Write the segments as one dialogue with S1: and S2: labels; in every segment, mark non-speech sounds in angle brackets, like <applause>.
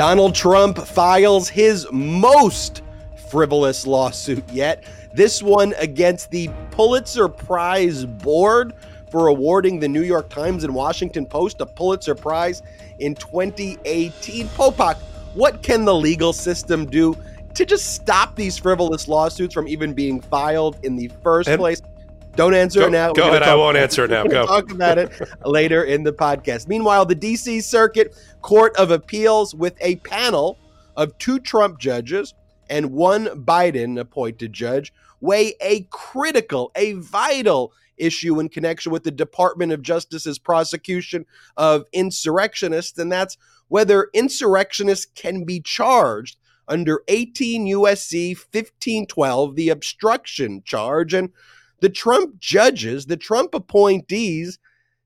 S1: Donald Trump files his most frivolous lawsuit yet. This one against the Pulitzer Prize Board for awarding the New York Times and Washington Post a Pulitzer Prize in 2018. Popok, what can the legal system do to just stop these frivolous lawsuits from even being filed in the first and place? Don't answer
S2: go,
S1: it now.
S2: Go ahead. I won't answer it now. Go.
S1: talk about it later in the podcast. Meanwhile, the D.C. Circuit Court of Appeals, with a panel of two Trump judges and one Biden appointed judge, weigh a critical, a vital issue in connection with the Department of Justice's prosecution of insurrectionists, and that's whether insurrectionists can be charged under 18 USC 1512, the obstruction charge. And the Trump judges, the Trump appointees,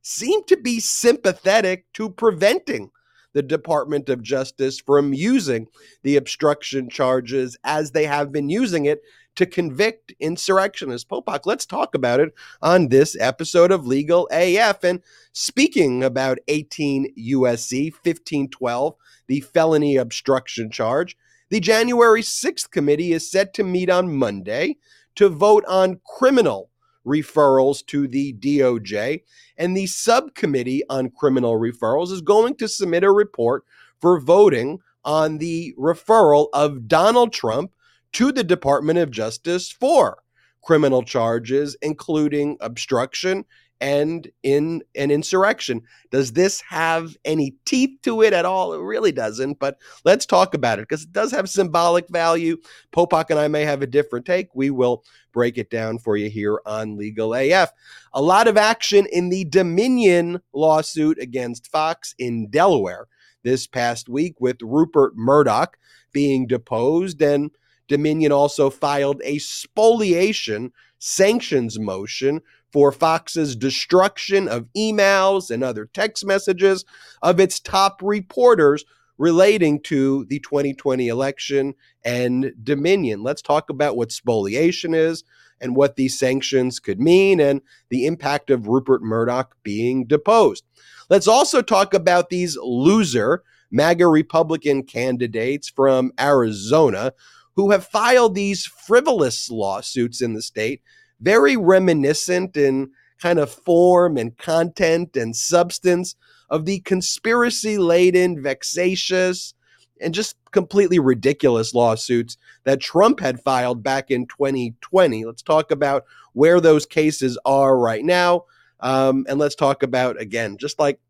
S1: seem to be sympathetic to preventing the Department of Justice from using the obstruction charges as they have been using it to convict insurrectionists. Popok, let's talk about it on this episode of Legal AF. And speaking about 18 USC 1512, the felony obstruction charge, the January 6th committee is set to meet on Monday to vote on criminal referrals to the DOJ. And the subcommittee on criminal referrals is going to submit a report for voting on the referral of Donald Trump to the Department of Justice for criminal charges, including obstruction and in an insurrection. Does this have any teeth to it at all? It really doesn't, but let's talk about it because it does have symbolic value. Popok and I may have a different take. We will break it down for you here on Legal AF. A lot of action in the Dominion lawsuit against Fox in Delaware this past week with Rupert Murdoch being deposed and Dominion also filed a spoliation sanctions motion for Fox's destruction of emails and other text messages of its top reporters relating to the 2020 election and Dominion. Let's talk about what spoliation is and what these sanctions could mean and the impact of Rupert Murdoch being deposed. Let's also talk about these loser MAGA Republican candidates from Arizona who have filed these frivolous lawsuits in the state very reminiscent in kind of form and content and substance of the conspiracy laden, vexatious, and just completely ridiculous lawsuits that Trump had filed back in 2020. Let's talk about where those cases are right now. Um, and let's talk about, again, just like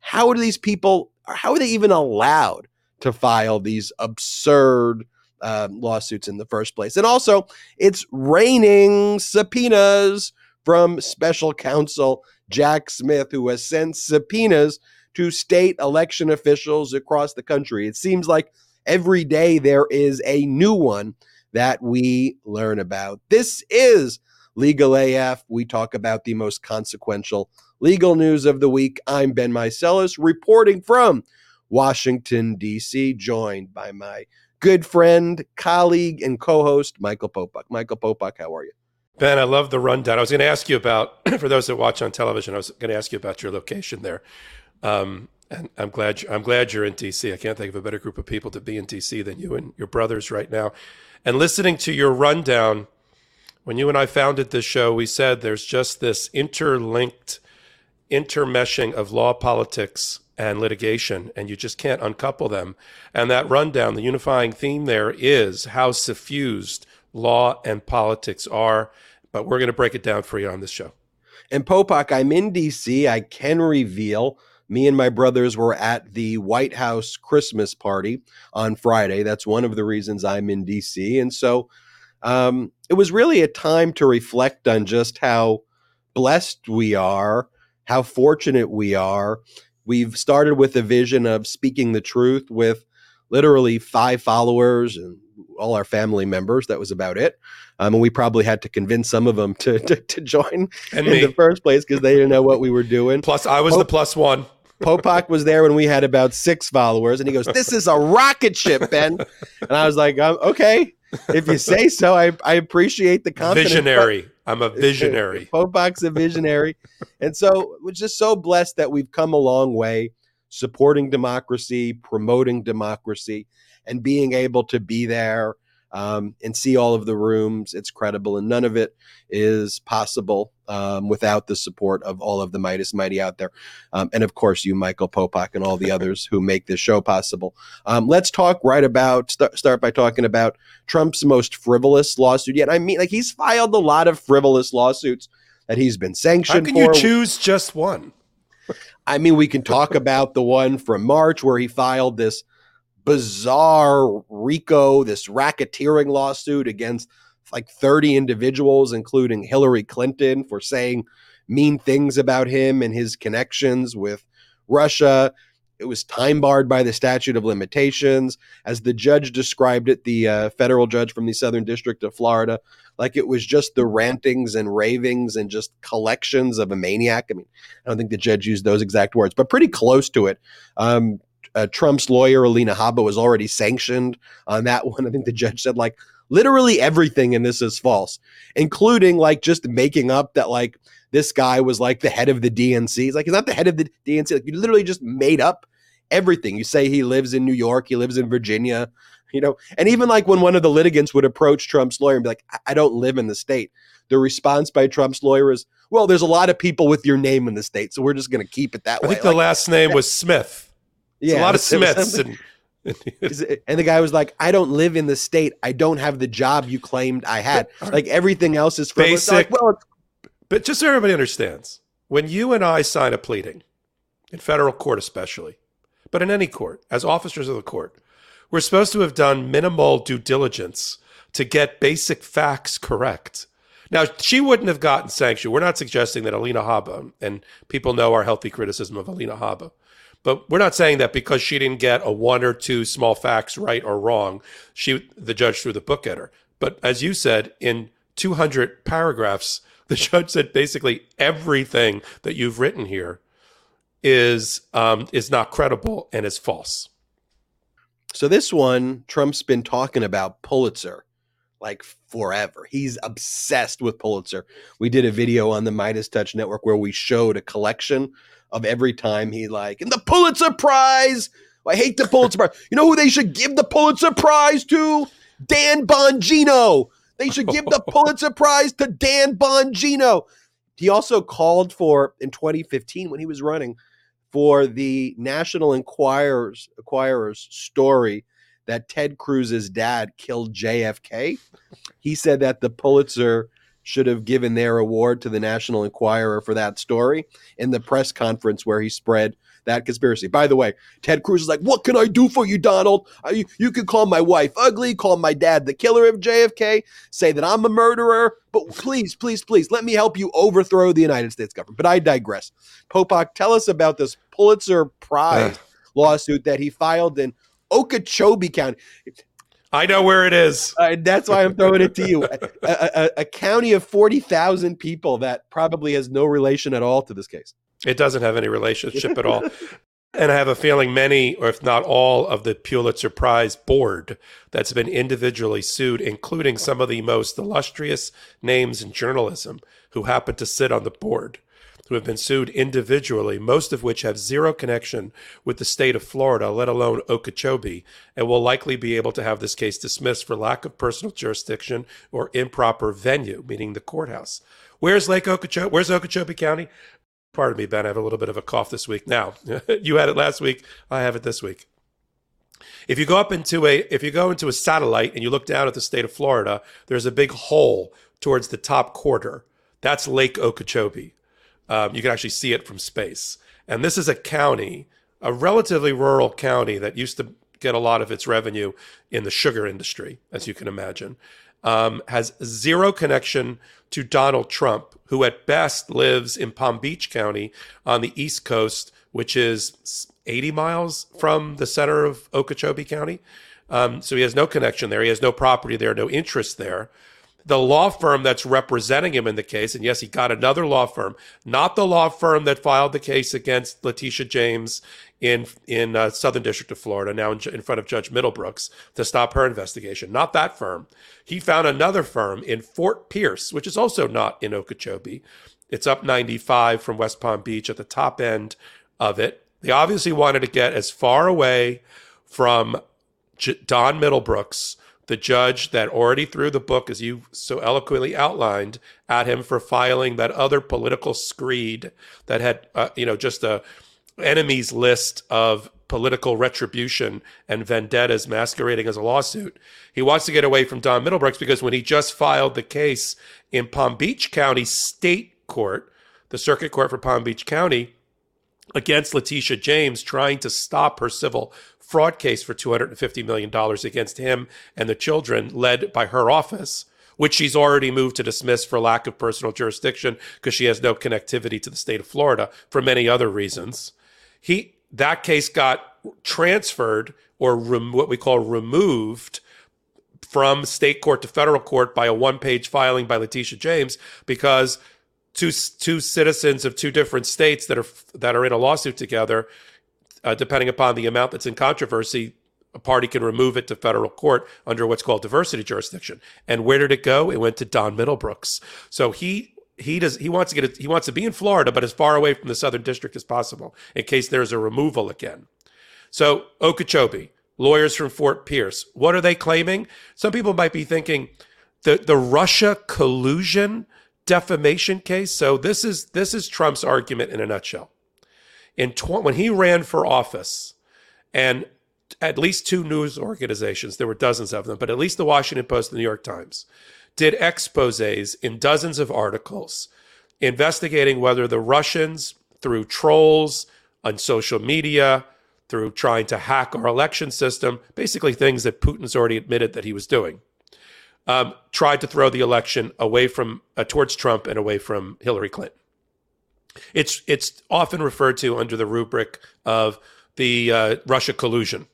S1: how do these people, how are they even allowed to file these absurd um, lawsuits in the first place. And also, it's raining subpoenas from special counsel Jack Smith, who has sent subpoenas to state election officials across the country. It seems like every day there is a new one that we learn about. This is Legal AF. We talk about the most consequential legal news of the week. I'm Ben Meiselas, reporting from Washington, D.C., joined by my good friend, colleague, and co host, Michael Popok. Michael Popok, how are you?
S2: Ben, I love the rundown. I was going to ask you about, <clears throat> for those that watch on television, I was going to ask you about your location there. Um, and I'm glad I'm glad you're in DC. I can't think of a better group of people to be in DC than you and your brothers right now. And listening to your rundown, when you and I founded this show, we said there's just this interlinked intermeshing of law, politics, and litigation, and you just can't uncouple them. And that rundown, the unifying theme there is how suffused law and politics are. But we're going to break it down for you on this show.
S1: And Popok, I'm in DC. I can reveal me and my brothers were at the White House Christmas party on Friday. That's one of the reasons I'm in DC. And so um, it was really a time to reflect on just how blessed we are, how fortunate we are, We've started with a vision of speaking the truth with literally five followers and all our family members. That was about it. Um, and we probably had to convince some of them to, <laughs> to, to join and in me. the first place because they didn't know what we were doing.
S2: Plus, I was Pop- the plus one.
S1: Popok was there when we had about six followers, and he goes, "This is a rocket ship, Ben." And I was like, um, "Okay, if you say so." I, I appreciate the confidence.
S2: Visionary. I'm a visionary.
S1: Popok's a visionary. and so we're just so blessed that we've come a long way supporting democracy, promoting democracy, and being able to be there um, and see all of the rooms. It's credible, and none of it is possible um, without the support of all of the Meidas Mighty out there. Um, and of course, you, Michael Popok, and all the others who make this show possible. Um, let's talk right about, start, start by talking about Trump's most frivolous lawsuit yet. I mean, like, he's filed a lot of frivolous lawsuits that he's been sanctioned
S2: How can
S1: for.
S2: you choose just one?
S1: I mean, we can talk about the one from March where he filed this bizarre RICO, this racketeering lawsuit against like 30 individuals, including Hillary Clinton, for saying mean things about him and his connections with Russia. It was time barred by the statute of limitations. As the judge described it, the uh, federal judge from the Southern District of Florida, like it was just the rantings and ravings and just collections of a maniac. I mean, I don't think the judge used those exact words, but pretty close to it. Um, uh, Trump's lawyer, Alina Habba, was already sanctioned on that <laughs> one. I think the judge said, like, literally everything in this is false, including like just making up that, like, this guy was like the head of the DNC. He's like, he's not the head of the DNC. Like, you literally just made up everything. You say he lives in New York, he lives in Virginia, you know, and even like when one of the litigants would approach Trump's lawyer and be like, I, don't live in the state. The response by Trump's lawyer is, well, there's a lot of people with your name in the state, so we're just going to keep it that
S2: I
S1: way.
S2: I think the last name was Smith. Yeah, a lot of <laughs> Smiths. And, <laughs>
S1: and the guy was like, I don't live in the state. I don't have the job you claimed I had. Uh, like everything else is
S2: basic. Like, well, but just so everybody understands, when you and I sign a pleading, in federal court especially, but in any court, as officers of the court, we're supposed to have done minimal due diligence to get basic facts correct. Now, she wouldn't have gotten sanctioned. We're not suggesting that Alina Habba, and people know our healthy criticism of Alina Habba, but we're not saying that because she didn't get a one or two small facts right or wrong, she the judge threw the book at her. But as you said, in 200 paragraphs, <laughs> the judge said basically everything that you've written here is um, is not credible and is false.
S1: So this one, Trump's been talking about Pulitzer like forever. He's obsessed with Pulitzer. We did a video on the MeidasTouch Network where we showed a collection of every time he like and the Pulitzer Prize. I hate the Pulitzer Prize. You know who they should give the Pulitzer Prize to? Dan Bongino. They should give the <laughs> Pulitzer Prize to Dan Bongino. He also called for in 2015 when he was running for the National Enquirer's Enquirer's story that Ted Cruz's dad killed JFK. He said that the Pulitzer should have given their award to the National Enquirer for that story in the press conference where he spread that conspiracy. By the way, Ted Cruz is like, "What can I do for you, Donald? I, you can call my wife ugly, call my dad the killer of JFK, say that I'm a murderer, but please, please, please, let me help you overthrow the United States government." But I digress. Popok, tell us about this Pulitzer Prize lawsuit that he filed in Okeechobee County.
S2: I know where it is.
S1: Uh, that's why I'm throwing it to you. A, a, a county of 40,000 people that probably has no relation at all to this case.
S2: It doesn't have any relationship at all. <laughs> And I have a feeling many, or if not all, of the Pulitzer Prize board that's been individually sued, including some of the most illustrious names in journalism who happen to sit on the board, who have been sued individually, most of which have zero connection with the state of Florida, let alone Okeechobee, and will likely be able to have this case dismissed for lack of personal jurisdiction or improper venue, meaning the courthouse. Where's Lake Okeechobee? Where's Okeechobee County? Pardon me, Ben. I have a little bit of a cough this week. Now, <laughs> you had it last week. I have it this week. If you go up into a if you go into a satellite and you look down at the state of Florida, there's a big hole towards the top quarter. That's Lake Okeechobee. Um, you can actually see it from space. And this is a county, a relatively rural county that used to get a lot of its revenue in the sugar industry, as you can imagine. Um, has zero connection to Donald Trump, who at best lives in Palm Beach County on the East Coast, which is 80 miles from the center of Okeechobee County. Um, so he has no connection there. He has no property there, no interest there. The law firm that's representing him in the case, and yes, he got another law firm, not the law firm that filed the case against Letitia James in in uh, Southern District of Florida, now in, in front of Judge Middlebrooks to stop her investigation. Not that firm. He found another firm in Fort Pierce, which is also not in Okeechobee. It's up 95 from West Palm Beach at the top end of it. They obviously wanted to get as far away from J- Don Middlebrooks, the judge that already threw the book, as you so eloquently outlined, at him for filing that other political screed that had, uh, you know, just a enemies list of political retribution and vendettas masquerading as a lawsuit. He wants to get away from Don Middlebrooks because when he just filed the case in Palm Beach County State Court, the Circuit Court for Palm Beach County, against Letitia James, trying to stop her civil fraud case for $250 million against him and the children, led by her office, which she's already moved to dismiss for lack of personal jurisdiction because she has no connectivity to the state of Florida for many other reasons. He that case got transferred or rem- what we call removed from state court to federal court by a one-page filing by Letitia James because two two citizens of two different states that are that are in a lawsuit together, uh, depending upon the amount that's in controversy, a party can remove it to federal court under what's called diversity jurisdiction. And where did it go? It went to Don Middlebrooks. So he he does he wants to get he wants to be in Florida, but as far away from the Southern District as possible in case there's a removal again. So Okeechobee, lawyers from Fort Pierce, what are they claiming? Some people might be thinking the the Russia collusion defamation case. So this is this is Trump's argument in a nutshell. In tw- when he ran for office, and at least two news organizations, there were dozens of them, but at least the Washington Post and the New York Times did exposes in dozens of articles investigating whether the Russians, through trolls on social media, through trying to hack our election system, basically things that Putin's already admitted that he was doing, um, tried to throw the election away from uh, towards Trump and away from Hillary Clinton. It's it's often referred to under the rubric of the uh, Russia collusion.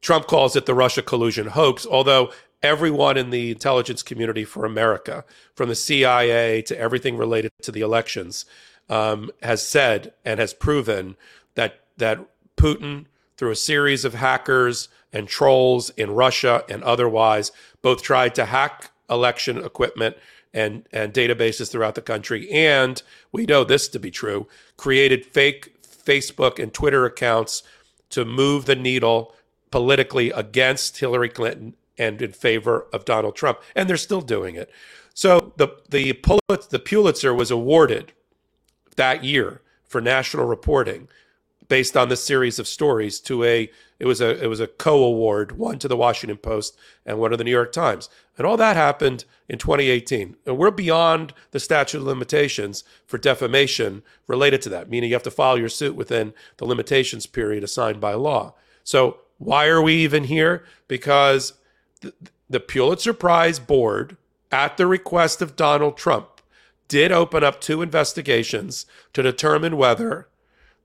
S2: Trump calls it the Russia collusion hoax, although everyone in the intelligence community for America, from the CIA to everything related to the elections, um, has said and has proven that that Putin, through a series of hackers and trolls in Russia and otherwise, both tried to hack election equipment and and databases throughout the country, and we know this to be true, created fake Facebook and Twitter accounts to move the needle politically against Hillary Clinton and in favor of Donald Trump, and they're still doing it. So the the Pulitzer, the Pulitzer was awarded that year for national reporting based on this series of stories to a it was a it was a co-award one to the Washington Post and one to the New York Times. And all that happened in 2018 and we're beyond the statute of limitations for defamation related to that meaning you have to file your suit within the limitations period assigned by law. So why are we even here? Because the, the Pulitzer Prize board, at the request of Donald Trump, did open up two investigations to determine whether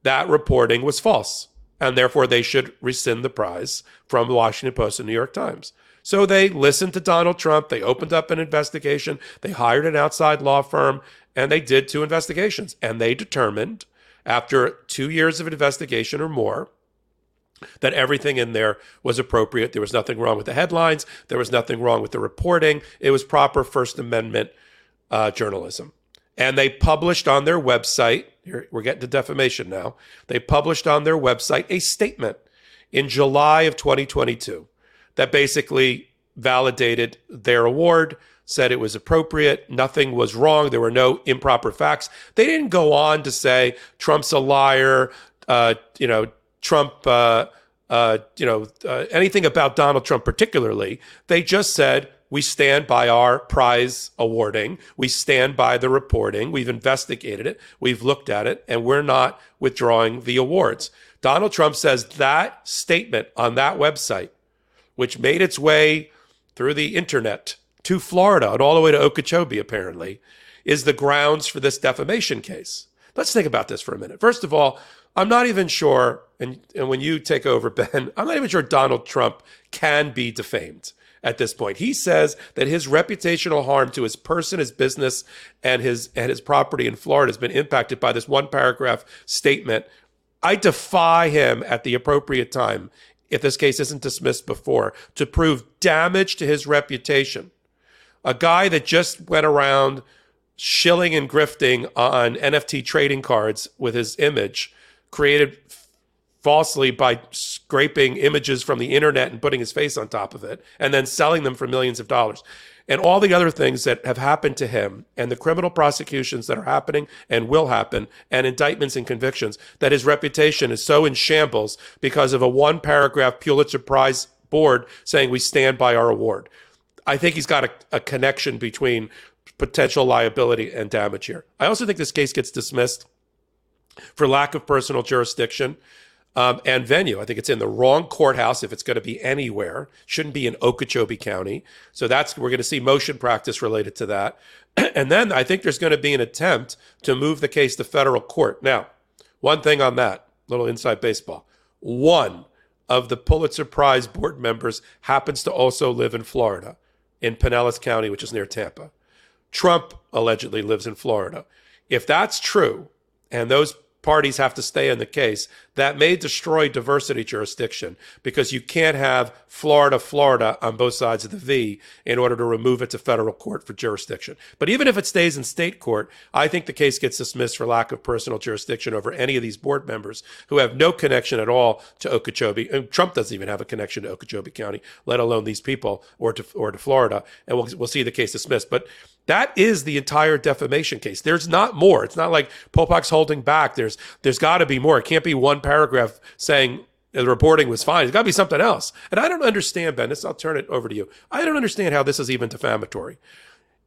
S2: that reporting was false. And therefore, they should rescind the prize from the Washington Post and New York Times. So they listened to Donald Trump. They opened up an investigation. They hired an outside law firm and they did two investigations. And they determined, after two years of investigation or more, that everything in there was appropriate. There was nothing wrong with the headlines. There was nothing wrong with the reporting. It was proper First Amendment uh, journalism. And they published on their website, here, we're getting to defamation now. They published on their website a statement in July of 2022 that basically validated their award, said it was appropriate, nothing was wrong, there were no improper facts. They didn't go on to say Trump's a liar, uh, you know, Trump, uh, uh, you know, uh, anything about Donald Trump particularly. They just said, we stand by our prize awarding. We stand by the reporting. We've investigated it. We've looked at it, and we're not withdrawing the awards. Donald Trump says that statement on that website, which made its way through the internet to Florida and all the way to Okeechobee, apparently, is the grounds for this defamation case. Let's think about this for a minute. First of all, I'm not even sure, and, and when you take over, <laughs> Ben, I'm not even sure Donald Trump can be defamed at this point. He says that his reputational harm to his person, his business, and his and his property in Florida has been impacted by this one paragraph statement. I defy him at the appropriate time, if this case isn't dismissed before, to prove damage to his reputation. A guy that just went around shilling and grifting on NFT trading cards with his image created falsely by scraping images from the internet and putting his face on top of it and then selling them for millions of dollars and all the other things that have happened to him and the criminal prosecutions that are happening and will happen and indictments and convictions that his reputation is so in shambles because of a one paragraph Pulitzer Prize board saying we stand by our award. I think he's got a, a connection between potential liability and damage here. I also think this case gets dismissed for lack of personal jurisdiction um, and venue. I think it's in the wrong courthouse if it's going to be anywhere. Shouldn't be in Okeechobee County. So that's we're going to see motion practice related to that. <clears throat> and then I think there's going to be an attempt to move the case to federal court. Now, one thing on that, little inside baseball. One of the Pulitzer Prize board members happens to also live in Florida, in Pinellas County, which is near Tampa. Trump allegedly lives in Florida. If that's true, and those parties have to stay in the case, that may destroy diversity jurisdiction because you can't have Florida, Florida on both sides of the V in order to remove it to federal court for jurisdiction. But even if it stays in state court, I think the case gets dismissed for lack of personal jurisdiction over any of these board members who have no connection at all to Okeechobee. And Trump doesn't even have a connection to Okeechobee County, let alone these people or to, or to Florida. And we'll, we'll see the case dismissed. But that is the entire defamation case. There's not more. It's not like Popok's holding back. There's there's got to be more. It can't be one paragraph saying the reporting was fine. It's got to be something else. And I don't understand, Ben. This I'll turn it over to you. I don't understand how this is even defamatory.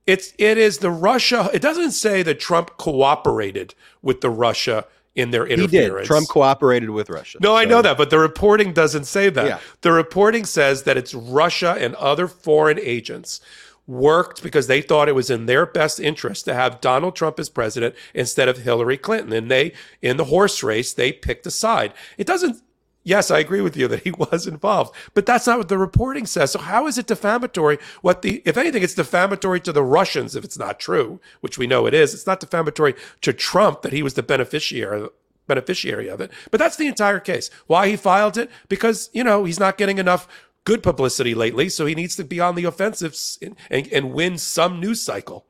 S2: It's it is the Russia. It doesn't say that Trump cooperated with the Russia in their interference. He did.
S1: Trump cooperated with Russia.
S2: No, so. I know that, but the reporting doesn't say that. Yeah. The reporting says that it's Russia and other foreign agents worked because they thought it was in their best interest to have Donald Trump as president instead of Hillary Clinton. And they, in the horse race, they picked a side. It doesn't, yes, I agree with you that he <laughs> was involved, but that's not what the reporting says. So how is it defamatory? What the, if anything, it's defamatory to the Russians if it's not true, which we know it is. It's not defamatory to Trump that he was the beneficiary beneficiary of it. But that's the entire case. Why he filed it? Because, you know, he's not getting enough good publicity lately, so he needs to be on the offensive and, and, win some news cycle.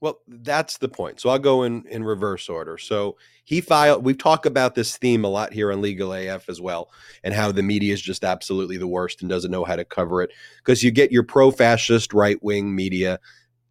S1: Well, that's the point. So I'll go in in reverse order. So he filed. We've talked about this theme a lot here on Legal AF as well, and how the media is just absolutely the worst and doesn't know how to cover it because you get your pro-fascist right-wing media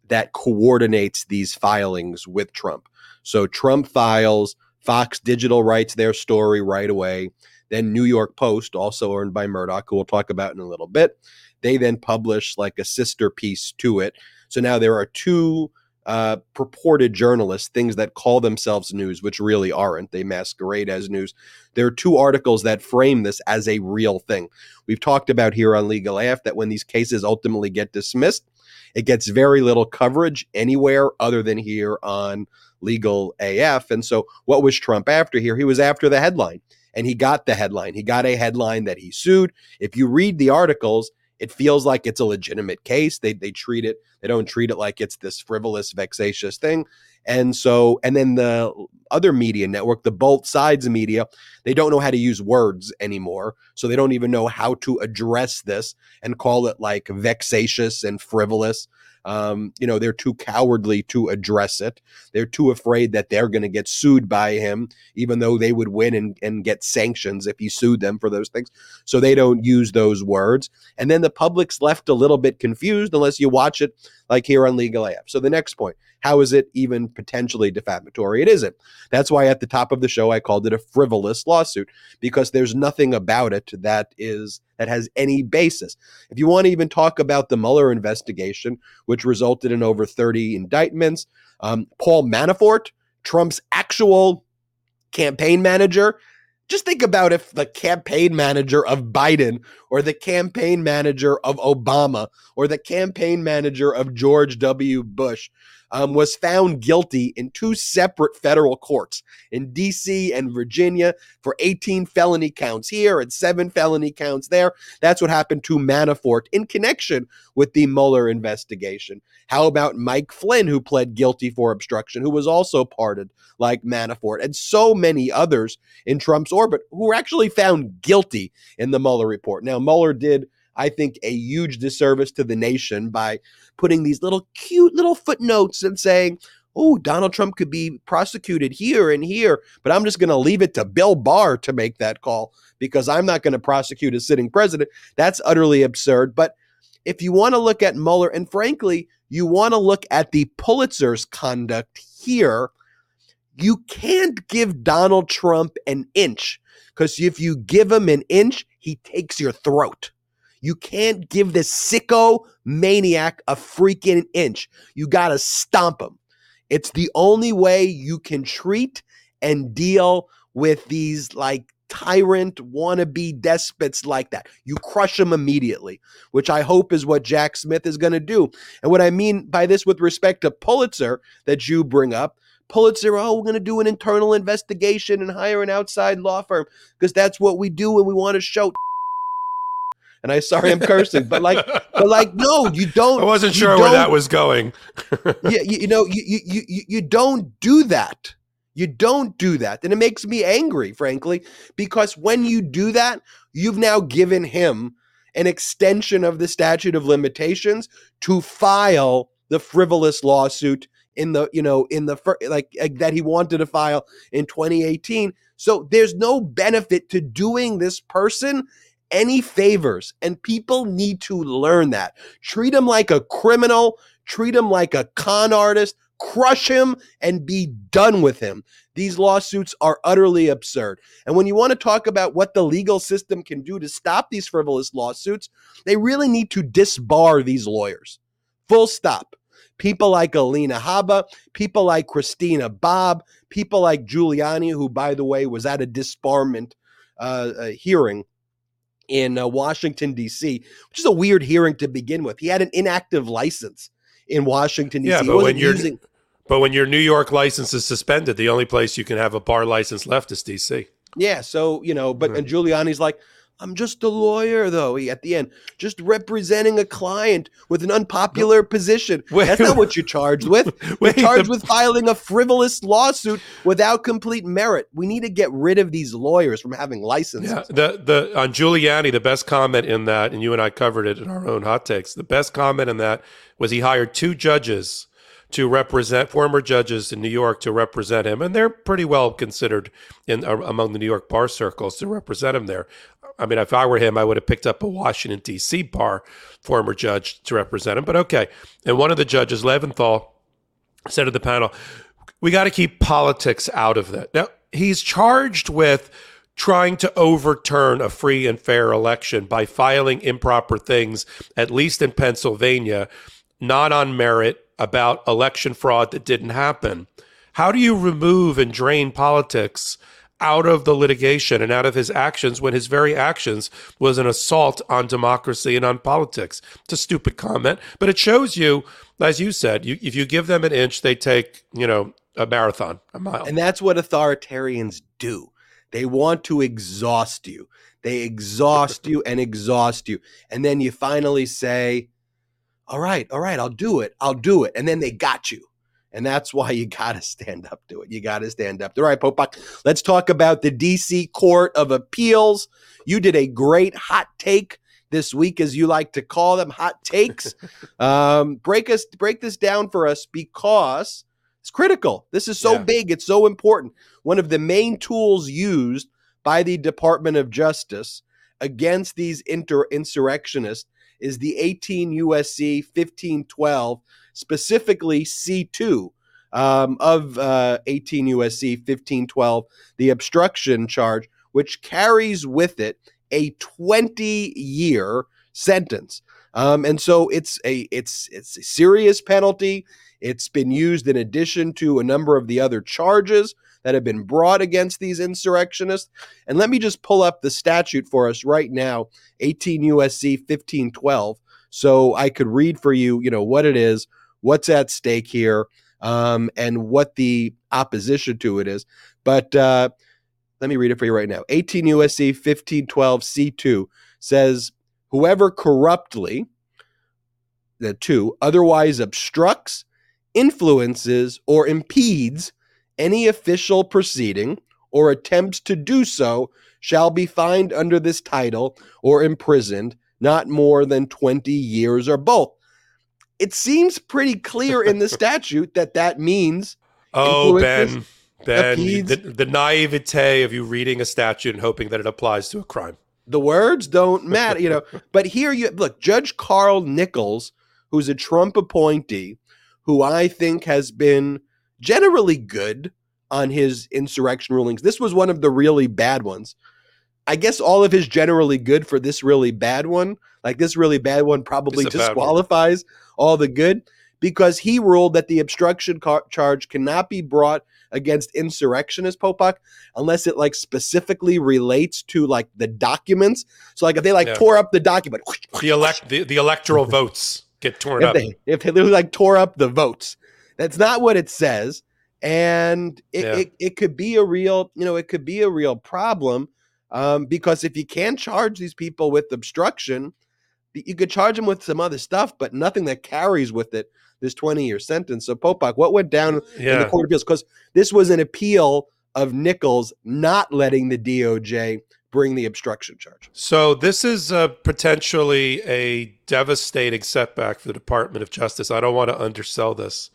S1: that coordinates these filings with Trump. So Trump files, Fox Digital writes their story right away. Then New York Post, also owned by Murdoch, who we'll talk about in a little bit, they then publish like a sister piece to it. So now there are two uh, purported journalists, things that call themselves news, which really aren't. They masquerade as news. There are two articles that frame this as a real thing. We've talked about here on Legal AF that when these cases ultimately get dismissed, it gets very little coverage anywhere other than here on Legal AF. And so, what was Trump after here? He was after the headline and he got the headline. He got a headline that he sued. If you read the articles, it feels like it's a legitimate case. They they treat it, they don't treat it like it's this frivolous, vexatious thing. And so, and then the other media network, the both sides media, they don't know how to use words anymore. So they don't even know how to address this and call it like vexatious and frivolous. Um, you know, they're too cowardly to address it. They're too afraid that they're going to get sued by him, even though they would win and, and get sanctions if he sued them for those things. So they don't use those words. And then the public's left a little bit confused unless you watch it like here on Legal AF. So the next point how is it even potentially defamatory? It isn't. That's why at the top of the show I called it a frivolous lawsuit because there's nothing about it that is that has any basis. If you want to even talk about the Mueller investigation, which resulted in over 30 indictments, um, Paul Manafort, Trump's actual campaign manager, just think about if the campaign manager of Biden or the campaign manager of Obama or the campaign manager of George W. Bush um, was found guilty in two separate federal courts in D.C. and Virginia for 18 felony counts here and seven felony counts there. That's what happened to Manafort in connection with the Mueller investigation. How about Mike Flynn, who pled guilty for obstruction, who was also pardoned like Manafort, and so many others in Trump's orbit who were actually found guilty in the Mueller report. Now, Mueller did I think, a huge disservice to the nation by putting these little cute little footnotes and saying, oh, Donald Trump could be prosecuted here and here, but I'm just going to leave it to Bill Barr to make that call. because I'm not going to prosecute a sitting president. That's utterly absurd. But if you want to look at Mueller, and frankly, you want to look at the Pulitzer's conduct here, you can't give Donald Trump an inch because if you give him an inch, he takes your throat. You can't give this sicko maniac a freaking inch. You got to stomp him. It's the only way you can treat and deal with these like tyrant wannabe despots like that. You crush them immediately, which I hope is what Jack Smith is going to do. And what I mean by this with respect to Pulitzer that you bring up, Pulitzer, oh, we're going to do an internal investigation and hire an outside law firm because that's what we do when we want to show. And I sorry I'm cursing, but like, but like, no, you don't.
S2: I wasn't sure where that was going.
S1: yeah, you, you know, you, you you you don't do that. You don't do that. And it makes me angry, frankly, because when you do that, you've now given him an extension of the statute of limitations to file the frivolous lawsuit in the you know in the fir- like, like that he wanted to file in 2018 so there's no benefit to doing this person any favors and people need to learn that. Treat him like a criminal treat him like a con artist crush him and be done with him these lawsuits are utterly absurd. And when you want to talk about what the legal system can do to stop these frivolous lawsuits they really need to disbar these lawyers. Full stop. People like Alina Habba, people like Christina Bobb, people like Giuliani, who, by the way, was at a disbarment uh, uh, hearing in uh, Washington, D.C., which is a weird hearing to begin with. He had an inactive license in Washington, D.C.
S2: Yeah, but when you're using- but when your New York license is suspended, the only place you can have a bar license left is D.C.
S1: Yeah, so you know, but mm-hmm. and Giuliani's like, I'm just a lawyer, though. He at the end, just representing a client with an unpopular position. Wait, That's not what you're charged with. <laughs> Wait, you're charged the, with filing a frivolous lawsuit without complete merit. We need to get rid of these lawyers from having licenses. Yeah,
S2: the the on Giuliani, the best comment in that, and you and I covered it in our own hot takes. The best comment in that was he hired two judges to represent former judges in New York to represent him, and they're pretty well considered in uh, among the New York bar circles to represent him there. I mean, if I were him, I would have picked up a Washington, D.C. bar former judge to represent him. But okay. And one of the judges, Leventhal, said to the panel, we got to keep politics out of it. Now, he's charged with trying to overturn a free and fair election by filing improper things, at least in Pennsylvania, not on merit about election fraud that didn't happen. How do you remove and drain politics out of the litigation and out of his actions when his very actions was an assault on democracy and on politics. It's a stupid comment, but it shows you, as you said, you, if you give them an inch, they take, you know, a marathon, a mile.
S1: And that's what authoritarians do. They want to exhaust you. They exhaust you and exhaust you. And then you finally say, all right, all right, I'll do it. I'll do it. And then they got you. And that's why you got to stand up to it. You got to stand up. All right, Popok, let's talk about the DC Court of Appeals. You did a great hot take this week, as you like to call them, hot takes. <laughs> um, break us, break this down for us because it's critical. This is so yeah. big. It's so important. One of the main tools used by the Department of Justice against these inter- insurrectionists is the 18 USC 1512 specifically C2 um, of uh, 18 USC 1512, the obstruction charge, which carries with it a 20 year sentence. Um, and so it's a it's it's a serious penalty. It's been used in addition to a number of the other charges that have been brought against these insurrectionists. And let me just pull up the statute for us right now, 18 USC 1512, so I could read for you, you know, what it is, what's at stake here, um, and what the opposition to it is. But uh, let me read it for you right now. 18 USC 1512 C2 says, whoever corruptly, the two, otherwise obstructs, influences, or impedes any official proceeding or attempts to do so shall be fined under this title or imprisoned not more than 20 years or both it seems pretty clear in the <laughs> statute that that means
S2: oh ben Ben, the, the naivete of you reading a statute and hoping that it applies to a crime.
S1: The words don't <laughs> matter, you know. but here you look, Judge Carl Nichols, who's a Trump appointee, who I think has been generally good on his insurrection rulings. This was one of the really bad ones. I guess all of his generally good for this really bad one. Like this really bad one probably disqualifies all the good because he ruled that the obstruction car- charge cannot be brought against insurrectionist Popok unless it like specifically relates to like the documents. So like if they like yeah. tore up the document,
S2: the elect the, the electoral votes get torn
S1: if
S2: up.
S1: They, if they like tore up the votes, that's not what it says, and it, yeah. it, it could be a real you know it could be a real problem um, because if you can't charge these people with obstruction, you could charge them with some other stuff, but nothing that carries with it this 20 year sentence. So, Popok, what went down yeah. in the Court of Appeals? Because this was an appeal of Nichols not letting the DOJ bring the obstruction charge.
S2: So, this is uh, potentially a devastating setback for the Department of Justice. I don't want to undersell this.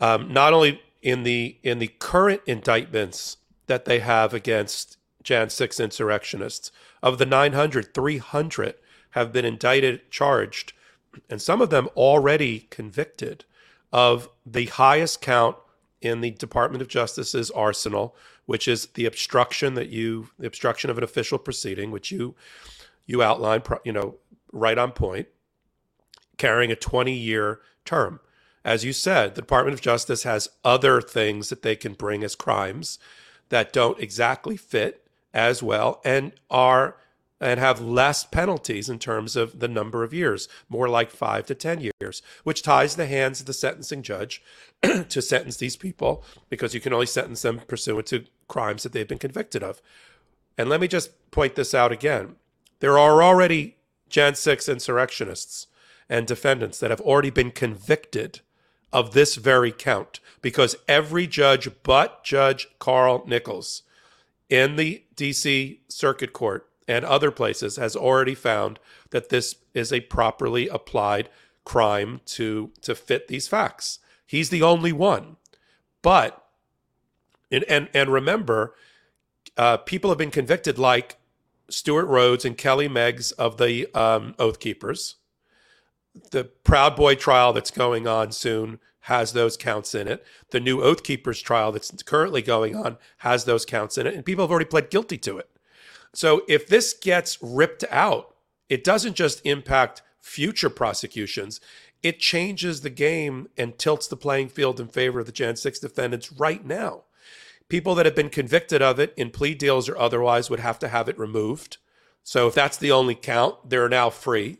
S2: Um, not only in the in the current indictments that they have against Jan 6 insurrectionists, of the 900, 300 have been indicted, charged, and some of them already convicted of the highest count in the Department of Justice's arsenal, which is the obstruction that you the obstruction of an official proceeding, which you you outline, you know, right on point, carrying a 20 year term. As you said, the Department of Justice has other things that they can bring as crimes that don't exactly fit as well and are and have less penalties in terms of the number of years, more like five to 10 years, which ties the hands of the sentencing judge <clears throat> to sentence these people because you can only sentence them pursuant to crimes that they've been convicted of. And let me just point this out again. There are already Jan 6 insurrectionists and defendants that have already been convicted of this very count because every judge but Judge Carl Nichols in the DC Circuit Court and other places has already found that this is a properly applied crime to to fit these facts. He's the only one. But and and, and remember, uh, people have been convicted like Stewart Rhodes and Kelly Meggs of the um, Oath Keepers. The Proud Boy trial that's going on soon has those counts in it. The new Oath Keepers trial that's currently going on has those counts in it, and people have already pled guilty to it. So if this gets ripped out, it doesn't just impact future prosecutions, it changes the game and tilts the playing field in favor of the Jan 6 defendants right now. People that have been convicted of it in plea deals or otherwise would have to have it removed. So if that's the only count, they're now free.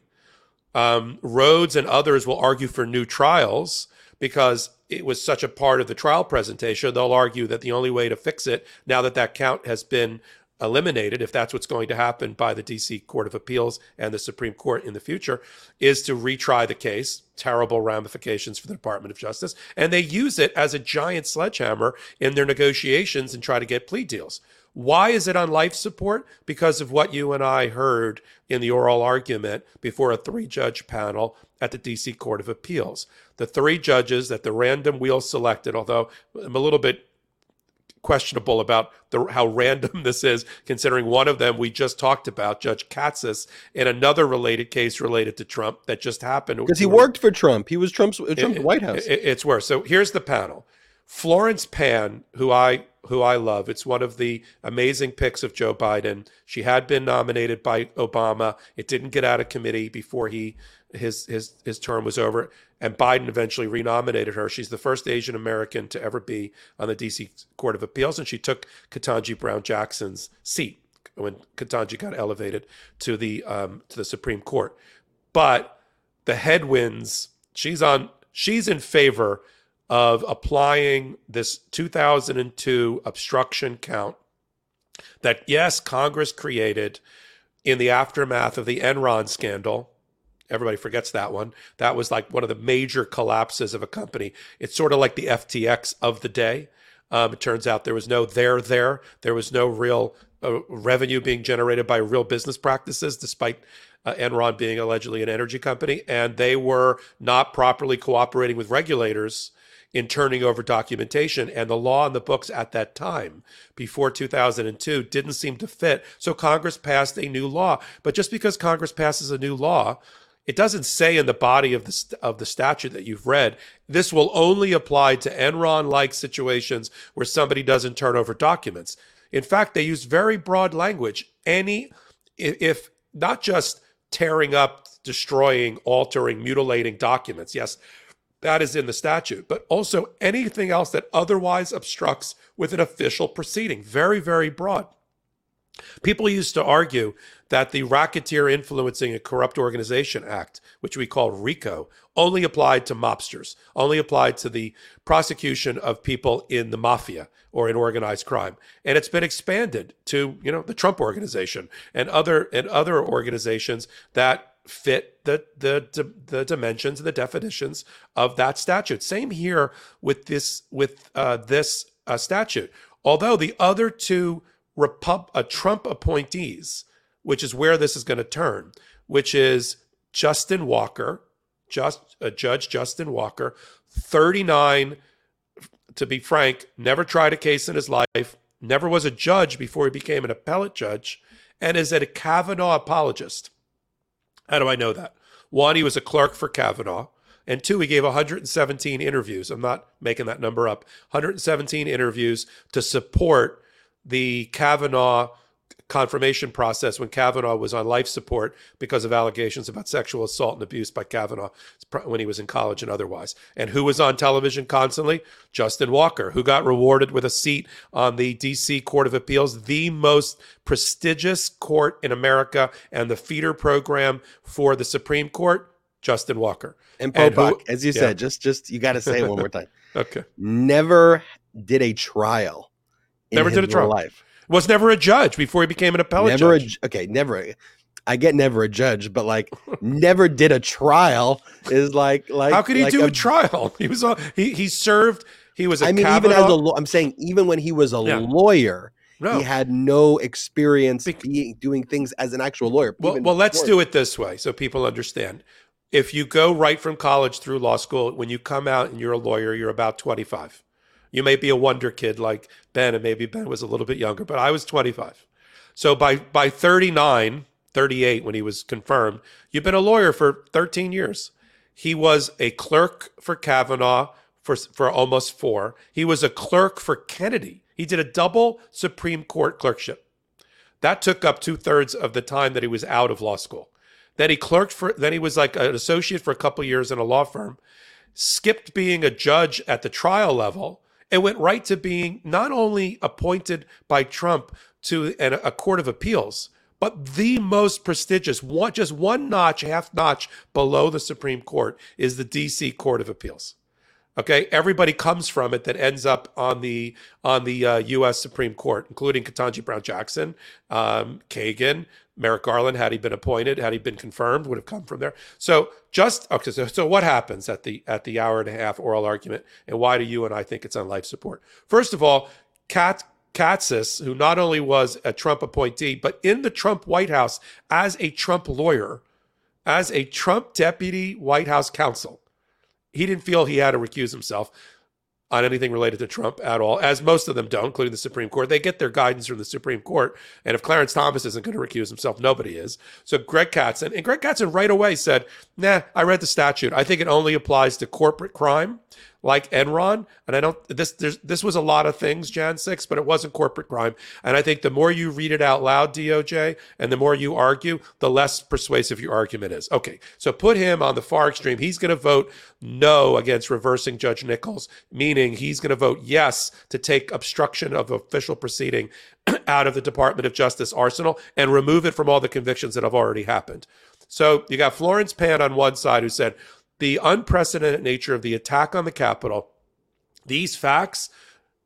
S2: Um, Rhodes and others will argue for new trials because it was such a part of the trial presentation. They'll argue that the only way to fix it, now that that count has been eliminated, if that's what's going to happen by the DC Court of Appeals and the Supreme Court in the future, is to retry the case. Terrible ramifications for the Department of Justice. And they use it as a giant sledgehammer in their negotiations and try to get plea deals. Why is it on life support? Because of what you and I heard in the oral argument before a three judge panel at the DC Court of Appeals. The three judges that the random wheel selected, although I'm a little bit questionable about the, how random <laughs> this is, considering one of them we just talked about, Judge Katsas, in another related case related to Trump that just happened.
S1: Because he worked for Trump. He was Trump's, Trump's it, White House.
S2: It, it's worse. So here's the panel. Florence Pan, who I who I love. It's one of the amazing picks of Joe Biden. She had been nominated by Obama. It didn't get out of committee before he his his his term was over, and Biden eventually renominated her. She's the first Asian American to ever be on the D.C. Court of Appeals, and she took Ketanji Brown Jackson's seat when Ketanji got elevated to the um, to the Supreme Court. But the headwinds, she's on. She's in favor of applying this 2002 obstruction count that yes, Congress created in the aftermath of the Enron scandal Everybody forgets that one. That was like one of the major collapses of a company. It's sort of like the FTX of the day. Um, it turns out there was no there there. There was no real uh, revenue being generated by real business practices, despite uh, Enron being allegedly an energy company. And they were not properly cooperating with regulators in turning over documentation. And the law in the books at that time, before 2002, didn't seem to fit. So Congress passed a new law. But just because Congress passes a new law, it doesn't say in the body of the of the statute that you've read this will only apply to Enron like situations where somebody doesn't turn over documents. In fact, they use very broad language. Any if not just tearing up, destroying, altering, mutilating documents. Yes, that is in the statute, but also anything else that otherwise obstructs with an official proceeding. Very, very broad. People used to argue that the Racketeer Influencing a Corrupt Organization Act, which we call RICO, only applied to mobsters, only applied to the prosecution of people in the mafia or in organized crime. And it's been expanded to, you know, the Trump organization and other and other organizations that fit the the the dimensions and the definitions of that statute. Same here with this with uh, this uh, statute. Although the other two Repub- uh, Trump appointees, which is where this is going to turn, which is Justin Walker, just uh, Judge Justin Walker, 39. To be frank, never tried a case in his life, never was a judge before he became an appellate judge, and is a Kavanaugh apologist. How do I know that? One, he was a clerk for Kavanaugh. And two, he gave 117 interviews. I'm not making that number up. 117 interviews to support the Kavanaugh confirmation process when Kavanaugh was on life support because of allegations about sexual assault and abuse by Kavanaugh when he was in college and otherwise. And who was on television constantly? Justin Walker, who got rewarded with a seat on the DC Court of Appeals, the most prestigious court in America and the feeder program for the Supreme Court. Justin Walker
S1: and Popok, as you yeah. said, just just you got to say it one more time. <laughs>
S2: okay,
S1: never did a trial.
S2: never did a trial. Life was never a judge before he became an appellate
S1: never
S2: judge.
S1: A, okay, never. I get never a judge, but like never did a trial is like like
S2: how could he
S1: like
S2: do a, a, trial? <laughs> He was a, he he served. He was. I
S1: mean,
S2: Kavanaugh.
S1: even as a I'm saying even when he was a yeah. lawyer. No. He had no experience Be- being, doing things as an actual lawyer.
S2: Well, well let's do it this way so people understand. If you go right from college through law school, when you come out and you're a lawyer, you're about 25. You may be a wonder kid like Ben, and maybe Ben was a little bit younger, but I was 25. So by by 39, 38 when he was confirmed, you've been a lawyer for 13 years. He was a clerk for Kavanaugh for for almost 4. He was a clerk for Kennedy. He did a double Supreme Court clerkship. That took up two thirds of the time that he was out of law school. Then he clerked for then he was like an associate for a couple years in a law firm, skipped being a judge at the trial level it went right to being not only appointed by Trump to an, a court of appeals, but the most prestigious, one, just one notch, half notch below the Supreme Court is the DC Court of Appeals. Okay, everybody comes from it that ends up on the on the uh, U.S. Supreme Court, including Ketanji Brown Jackson, um, Kagan, Merrick Garland, had he been appointed, had he been confirmed, would have come from there. So just okay. So, so what happens at the at the hour and a half oral argument, and why do you and I think it's on life support? First of all, Kat who not only was a Trump appointee, but in the Trump White House as a Trump lawyer, as a Trump deputy White House counsel, he didn't feel he had to recuse himself on anything related to Trump at all, as most of them don't, including the Supreme Court. They get their guidance from the Supreme Court. And if Clarence Thomas isn't going to recuse himself, nobody is. So Greg Katsas, and Greg Katsas right away said, nah, I read the statute. I think it only applies to corporate crime like Enron. And I don't this this was a lot of things, Jan 6, but it wasn't corporate crime. And I think the more you read it out loud, DOJ, and the more you argue, the less persuasive your argument is. Okay, so put him on the far extreme. He's going to vote no against reversing Judge Nichols, meaning he's going to vote yes to take obstruction of official proceeding <clears throat> out of the Department of Justice arsenal and remove it from all the convictions that have already happened. So you got Florence Pan on one side who said, the unprecedented nature of the attack on the Capitol, these facts,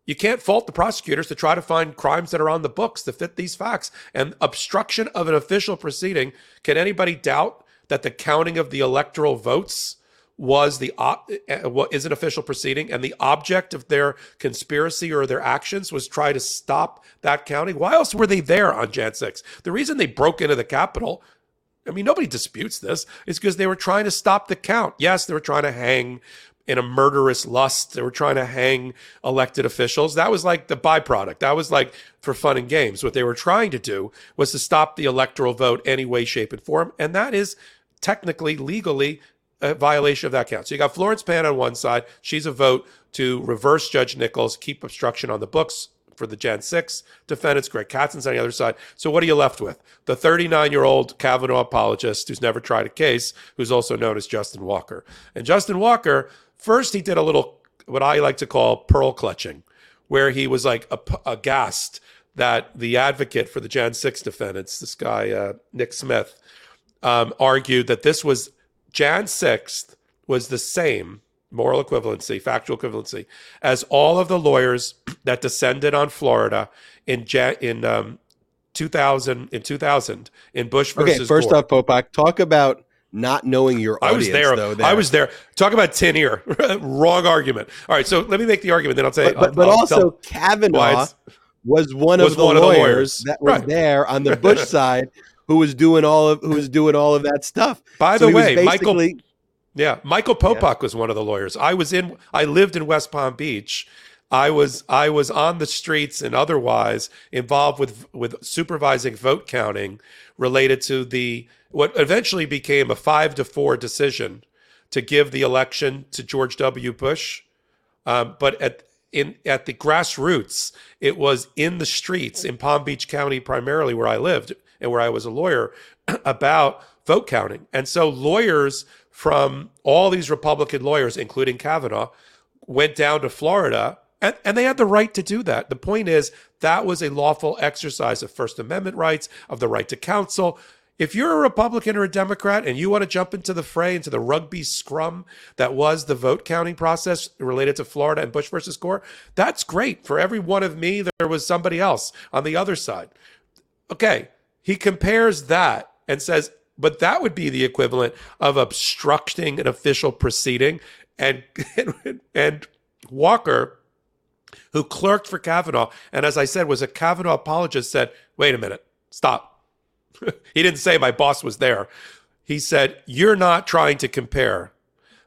S2: you can't fault the prosecutors to try to find crimes that are on the books to fit these facts. And obstruction of an official proceeding, can anybody doubt that the counting of the electoral votes was the uh, what is an official proceeding? And the object of their conspiracy or their actions was try to stop that counting? Why else were they there on jan 6 the reason they broke into the capitol I mean, nobody disputes this. It's because they were trying to stop the count. Yes, they were trying to hang in a murderous lust. They were trying to hang elected officials. That was like the byproduct. That was like for fun and games. What they were trying to do was to stop the electoral vote any way, shape, and form. And that is technically, legally, a violation of that count. So you got Florence Pan on one side. She's a vote to reverse Judge Nichols, keep obstruction on the books for the Jan 6 defendants. Greg Katsas's on the other side. So what are you left with? The 39 year old Kavanaugh apologist who's never tried a case, who's also known as Justin Walker. And Justin Walker, first he did a little, what I like to call pearl clutching, where he was like aghast that the advocate for the Jan 6 defendants, this guy, uh, Nick Smith, um, argued that this was Jan 6th was the same moral equivalency, factual equivalency, as all of the lawyers <clears throat> that descended on Florida in in um, 2000 in 2000 in Bush versus.
S1: Okay, first
S2: Gore.
S1: off, Popok, talk about not knowing your audience.
S2: I was there.
S1: Though, there.
S2: I was there. Talk about tin ear. <laughs> Wrong argument. All right, so let me make the argument. Then I'll say.
S1: But, but,
S2: I'll,
S1: but
S2: I'll
S1: also Kavanaugh was one
S2: was
S1: of the
S2: one
S1: lawyers
S2: of the lawyers.
S1: that was
S2: right.
S1: there on the <laughs> Bush side who was doing all of who was doing all of that stuff.
S2: By
S1: so
S2: the way, Michael Yeah, Michael Popok was one of the lawyers. I was in. I lived in West Palm Beach. I was I was on the streets and otherwise involved with with supervising vote counting related to the what eventually became a five to four decision to give the election to George W. Bush. Um, but at in at the grassroots, it was in the streets in Palm Beach County primarily where I lived and where I was a lawyer <clears throat> about vote counting. And so lawyers from all these Republican lawyers, including Kavanaugh, went down to Florida and, and they had the right to do that. The point is, that was a lawful exercise of First Amendment rights, of the right to counsel. If you're a Republican or a Democrat and you want to jump into the fray, into the rugby scrum that was the vote counting process related to Florida and Bush versus Gore, that's great. For every one of me, there was somebody else on the other side. Okay, he compares that and says, but that would be the equivalent of obstructing an official proceeding. And and, <laughs> and Walker, who clerked for Kavanaugh, and as I said, was a Kavanaugh apologist, said, "Wait a minute, stop." <laughs> he didn't say my boss was there. He said, "You're not trying to compare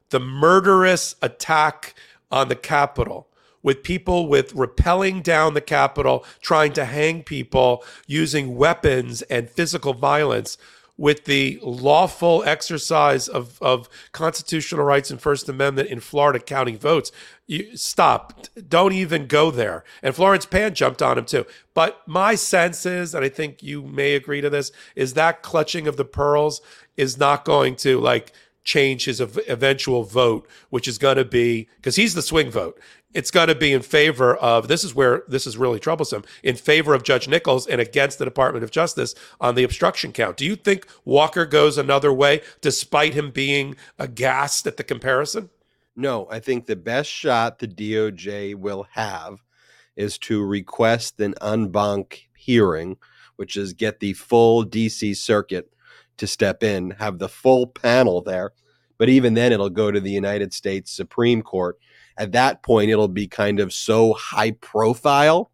S2: the murderous attack on the Capitol." with people with rappelling down the Capitol, trying to hang people using weapons and physical violence with the lawful exercise of, of constitutional rights and First Amendment in Florida counting votes. You stop. Don't even go there. And Florence Pan jumped on him too. But my sense is, and I think you may agree to this, is that clutching of the pearls is not going to like change his eventual vote, which is going to be because he's the swing vote it's going to be in favor of this is where this is really troublesome in favor of Judge Nichols and against the Department of Justice on the obstruction count. Do you think Walker goes another way despite him being aghast at the comparison?
S1: No, I think the best shot the DOJ will have is to request an en hearing, which is get the full DC circuit to step in, have the full panel there. But even then, it'll go to the United States Supreme Court at that point it'll be kind of so high profile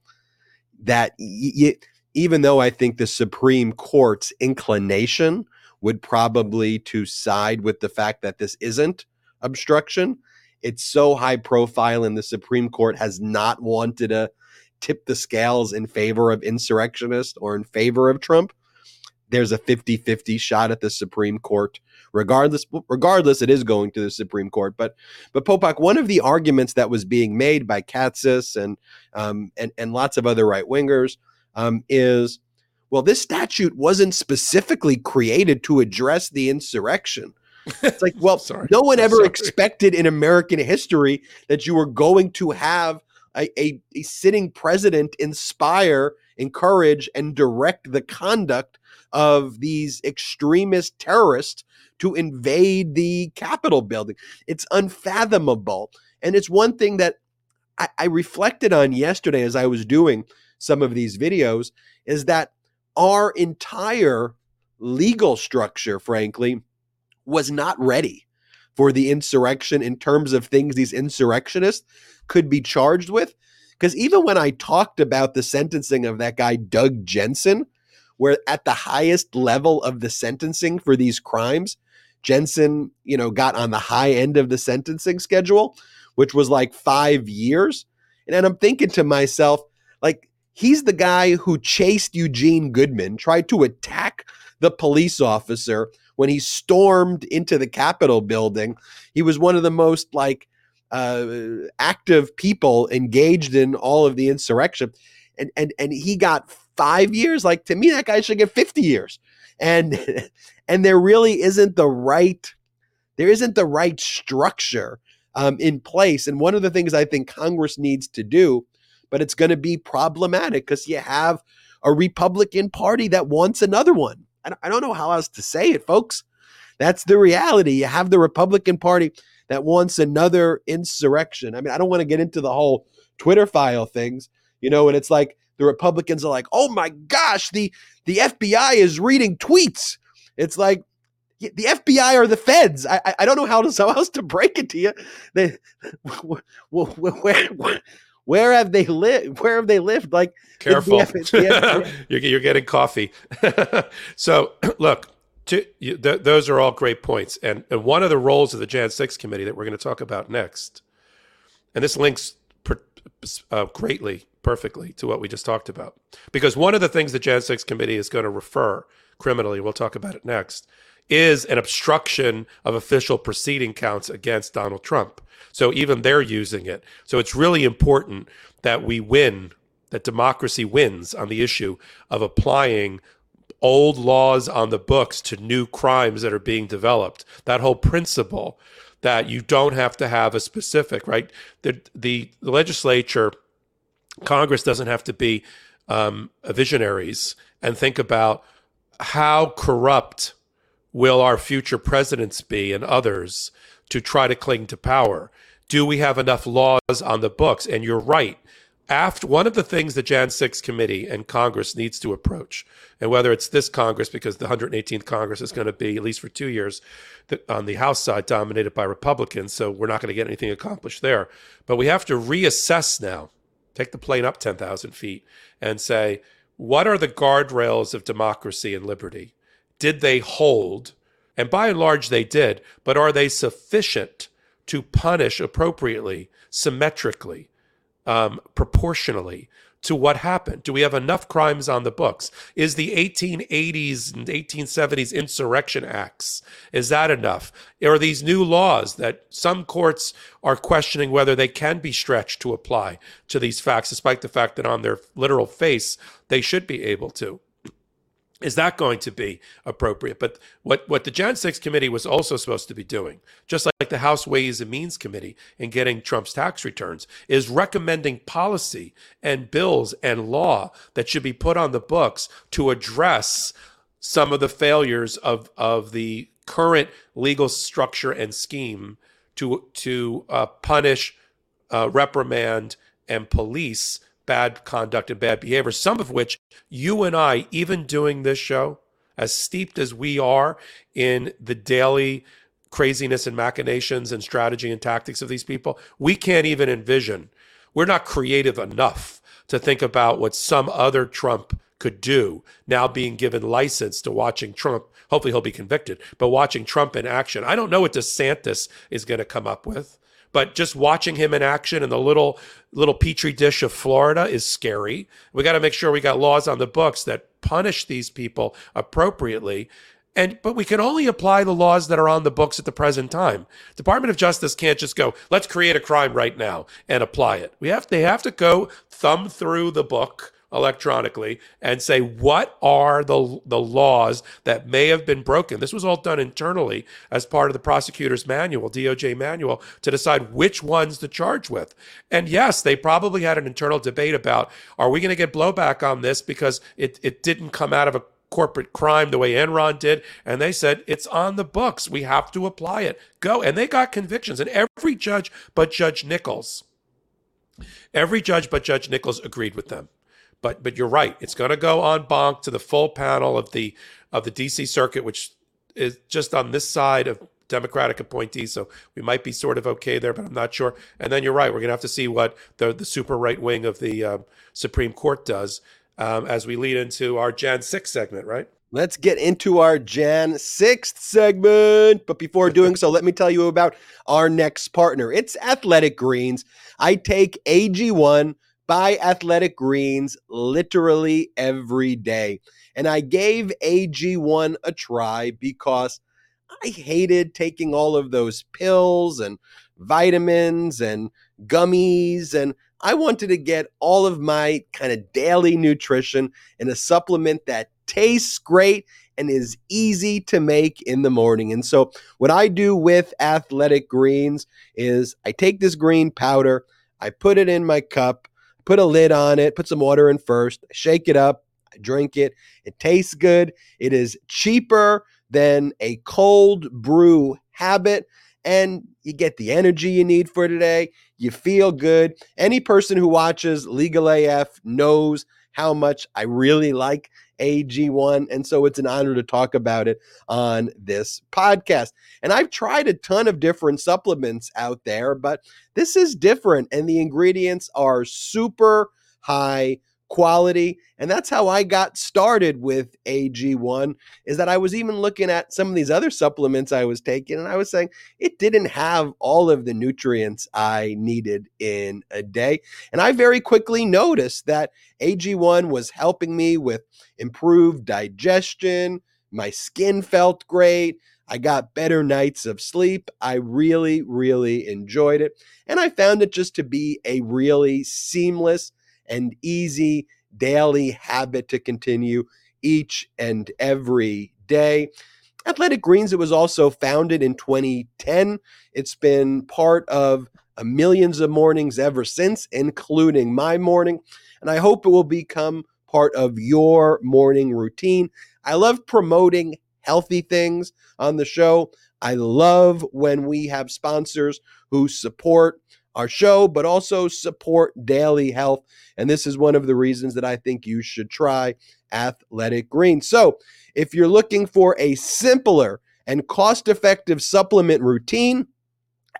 S1: that y- even though I think the Supreme Court's inclination would probably to side with the fact that this isn't obstruction, it's so high profile and the Supreme Court has not wanted to tip the scales in favor of insurrectionists or in favor of Trump. There's a 50-50 shot at the Supreme Court regardless regardless it is going to the Supreme Court. But but Popok, one of the arguments that was being made by Katsas and um, and and lots of other right wingers um, is well, this statute wasn't specifically created to address the insurrection. It's like, <laughs> well,
S2: sorry.
S1: no one ever
S2: sorry.
S1: expected in American history that you were going to have a, a, a sitting president inspire, encourage, and direct the conduct of these extremist terrorists to invade the Capitol building. It's unfathomable. And it's one thing that I, I reflected on yesterday as I was doing some of these videos is that our entire legal structure, frankly, was not ready for the insurrection in terms of things these insurrectionists could be charged with. Because even when I talked about the sentencing of that guy, Doug Jensen, where at the highest level of the sentencing for these crimes, Jensen, you know, got on the high end of the sentencing schedule, which was like five years. And I'm thinking to myself, like, he's the guy who chased Eugene Goodman, tried to attack the police officer when he stormed into the Capitol building. He was one of the most like uh, active people engaged in all of the insurrection, and and and he got five years. Like to me, that guy should get fifty years. And <laughs> and there really isn't the right there isn't the right structure um, in place. And one of the things I think Congress needs to do, but it's going to be problematic because you have a Republican Party that wants another one. I don't know how else to say it, folks. That's the reality. You have the Republican Party that wants another insurrection. I mean, I don't want to get into the whole Twitter file things, you know, and it's like the Republicans are like, "Oh my gosh, the the FBI is reading tweets." It's like the FBI are the feds. I I don't know how, to, how else to break it to you. They, <laughs> where, where, where have they lived? Where have they lived? Like
S2: careful, <laughs> you're, you're getting coffee. <laughs> so <clears throat> look, to, you, th- those are all great points, and, and one of the roles of the Jan Six Committee that we're going to talk about next, and this links per, uh, greatly, perfectly to what we just talked about, because one of the things the Jan Six Committee is going to refer criminally, we'll talk about it next, is an obstruction of official proceeding counts against Donald Trump. So even they're using it. So it's really important that we win, that democracy wins on the issue of applying old laws on the books to new crimes that are being developed. That whole principle that you don't have to have a specific, right? The, the legislature, Congress doesn't have to be um, visionaries and think about how corrupt will our future presidents be and others to try to cling to power? Do we have enough laws on the books? And you're right. After one of the things the Jan 6 committee and Congress needs to approach, and whether it's this Congress, because the 118th Congress is going to be, at least for two years, on the House side, dominated by Republicans. So we're not going to get anything accomplished there. But we have to reassess now, take the plane up 10,000 feet, and say, what are the guardrails of democracy and liberty? did they hold? And by and large, they did. But are they sufficient to punish appropriately, symmetrically, um, proportionally to what happened? Do we have enough crimes on the books? Is the 1880s and 1870s insurrection acts, is that enough? Are these new laws that some courts are questioning whether they can be stretched to apply to these facts, despite the fact that on their literal face, they should be able to? Is that going to be appropriate? But what, what the Jan 6 committee was also supposed to be doing, just like the House Ways and Means Committee in getting Trump's tax returns, is recommending policy and bills and law that should be put on the books to address some of the failures of, of the current legal structure and scheme to, to uh, punish, uh, reprimand, and police bad conduct and bad behavior, some of which you and I, even doing this show, as steeped as we are in the daily craziness and machinations and strategy and tactics of these people, we can't even envision. We're not creative enough to think about what some other Trump could do now being given license to watching Trump. Hopefully he'll be convicted, but watching Trump in action. I don't know what DeSantis is going to come up with. But just watching him in action in the little little petri dish of Florida is scary. We got to make sure we got laws on the books that punish these people appropriately. And but we can only apply the laws that are on the books at the present time. Department of Justice can't just go, let's create a crime right now and apply it. We have they have to go thumb through the book electronically and say what are the the laws that may have been broken. This was all done internally as part of the prosecutor's manual, DOJ manual, to decide which ones to charge with. And yes, they probably had an internal debate about are we going to get blowback on this because it it didn't come out of a corporate crime the way Enron did. And they said, it's on the books. We have to apply it. Go. And they got convictions. And every judge but Judge Nichols, every judge but Judge Nichols agreed with them. But but you're right. It's going to go en banc to the full panel of the of the DC circuit, which is just on this side of Democratic appointees. So we might be sort of okay there, but I'm not sure. And then you're right. We're going to have to see what the the super right wing of the um, Supreme Court does um, as we lead into our Jan 6 segment, right?
S1: Let's get into our Jan 6th segment. But before doing so, let me tell you about our next partner. It's Athletic Greens. I take AG1 by Athletic Greens literally every day. And I gave AG1 a try because I hated taking all of those pills and vitamins and gummies and I wanted to get all of my kind of daily nutrition in a supplement that tastes great and is easy to make in the morning. And so, what I do with athletic greens is I take this green powder, I put it in my cup, put a lid on it, put some water in first, shake it up, drink it. It tastes good. It is cheaper than a cold brew habit and you get the energy you need for today. You feel good. Any person who watches Legal AF knows how much I really like AG1. And so it's an honor to talk about it on this podcast. And I've tried a ton of different supplements out there, but this is different. And the ingredients are super high quality and that's how i got started with ag1 is that i was even looking at some of these other supplements i was taking and i was saying it didn't have all of the nutrients i needed in a day and i very quickly noticed that ag1 was helping me with improved digestion my skin felt great I got better nights of sleep. I really, really enjoyed it. And I found it just to be a really seamless and easy daily habit to continue each and every day. Athletic Greens, it was also founded in 2010. It's been part of millions of mornings ever since, including my morning. And I hope it will become part of your morning routine. I love promoting healthy things on the show. I love when we have sponsors who support our show, but also support daily health. And this is one of the reasons that I think you should try Athletic Greens. So, if you're looking for a simpler and cost effective supplement routine,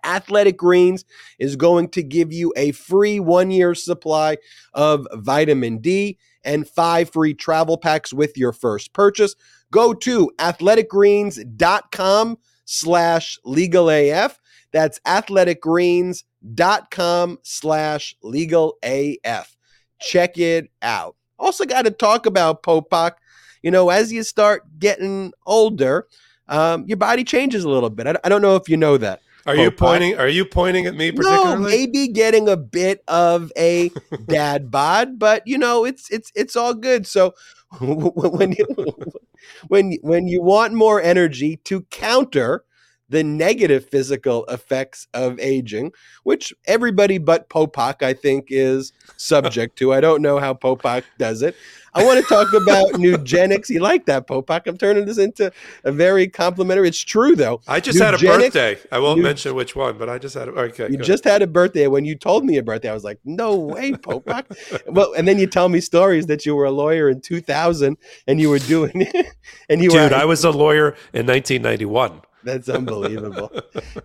S1: Athletic Greens is going to give you a free one year supply of vitamin D and five free travel packs with your first purchase. Go to athleticgreens.com slash legal AF. That's athleticgreens.com dot com slash legal AF. Check it out. Also, got to talk about Popok. You know, as you start getting older, um, your body changes a little bit. I, I don't know if you know that.
S2: Are you pointing? Are you pointing at me particularly?
S1: No, maybe getting a bit of a <laughs> dad bod, but you know, it's it's it's all good. So <laughs> when you <laughs> when when you want more energy to counter the negative physical effects of aging, which everybody but Popok, I think, is subject to. I don't know how Popok does it. I want to talk about <laughs> Nugenix. You like that, Popok? I'm turning this into a very complimentary. It's true, though.
S2: I just Nugenix, had a birthday. I won't mention which one, but I just had a okay.
S1: You just had a birthday. When you told me a birthday, I was like, no way, Popok. <laughs> well, and then you tell me stories that you were a lawyer in 2000 and you were doing, it. <laughs> and you
S2: Dude,
S1: were.
S2: Dude, I was a lawyer in 1991.
S1: That's <laughs> unbelievable.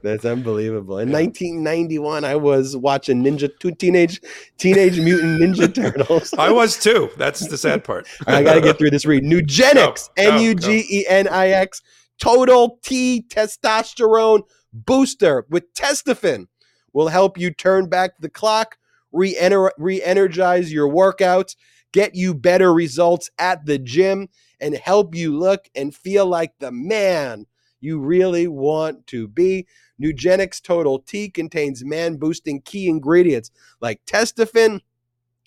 S1: That's unbelievable. In 1991, I was watching Ninja two teenage Teenage Mutant Ninja <laughs> Turtles.
S2: I was too. That's the sad part. <laughs>
S1: I got to get through this read. Nugenix, N U G E N I X, Total T testosterone booster with Testofen will help you turn back the clock, re-energize your workouts, get you better results at the gym, and help you look and feel like the man you really want to be. Nugenix Total T contains man boosting key ingredients like testofen.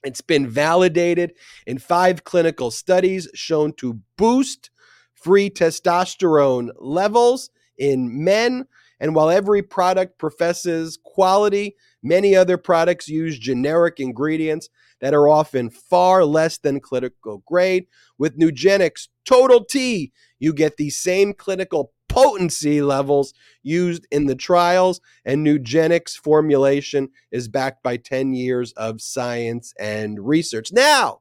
S1: It's been validated in five clinical studies shown to boost free testosterone levels in men. And while every product professes quality, many other products use generic ingredients that are often far less than clinical grade. With Nugenix Total T, you get the same clinical potency levels used in the trials, and Nugenix formulation is backed by 10 years of science and research. Now,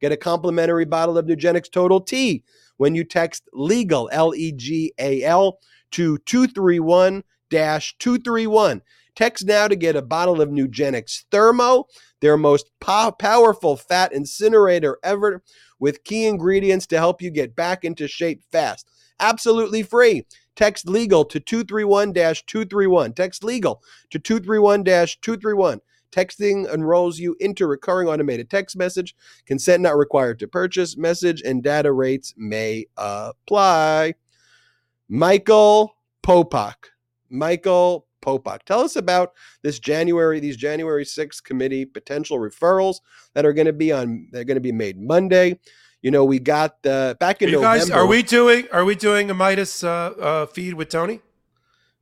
S1: get a complimentary bottle of Nugenix Total T when you text legal, L E G A L, to 231 231. Text now to get a bottle of Nugenix Thermo, their most po- powerful fat incinerator ever with key ingredients to help you get back into shape fast. Absolutely free. Text legal to 231 231. Text legal to 231 231. Texting enrolls you into recurring automated text message. Consent not required to purchase. Message and data rates may apply. Michael Popok. Michael Popok. Tell us about this January, these January 6th committee potential referrals that are going to be on. They're going to be made Monday. You know, we got the back in
S2: you
S1: November.
S2: guys, are we doing? Are we doing a Meidas uh, uh, feed with Tony?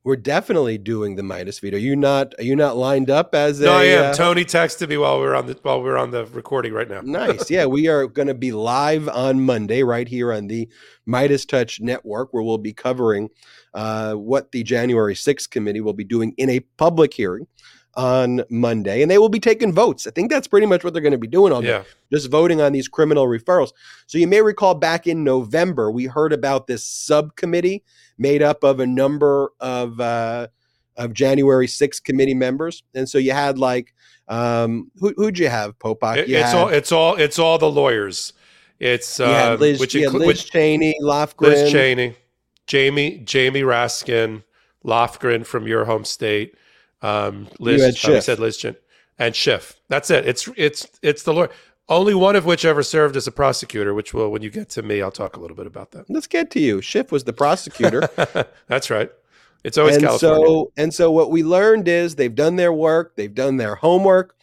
S1: We're definitely doing the Meidas feed. Are you not? Are you not lined up as
S2: no,
S1: a?
S2: I am.
S1: uh,
S2: Tony texted me while we are on the while we are on the recording right now.
S1: nice. <laughs> Yeah, we are going to be live on Monday right here on the MeidasTouch Network, where we'll be covering uh, what the January 6th committee will be doing in a public hearing on Monday, and they will be taking votes. I think that's pretty much what they're going to be doing all day,
S2: Yeah,
S1: just voting on these criminal referrals. So you may recall back in November, we heard about this subcommittee made up of a number of uh, of January 6th committee members, and so you had like um, who, who'd you have,
S2: Popok?
S1: You
S2: it's
S1: had-
S2: all it's all it's all the lawyers. It's uh,
S1: Liz,
S2: which inclu-
S1: Liz
S2: which-
S1: Cheney, Lofgren.
S2: Liz Cheney, Jamie Jamie Raskin, Lofgren from your home state, um, Liz.
S1: You
S2: said Liz Chin, and Schiff. That's it. It's it's it's the lawyer. Only one of which ever served as a prosecutor. Which will, when you get to me, I'll talk a little bit about that.
S1: Let's get to you. Schiff was the prosecutor. <laughs>
S2: That's right. It's always
S1: and
S2: California.
S1: so and so what we learned is they've done their work, they've done their homework.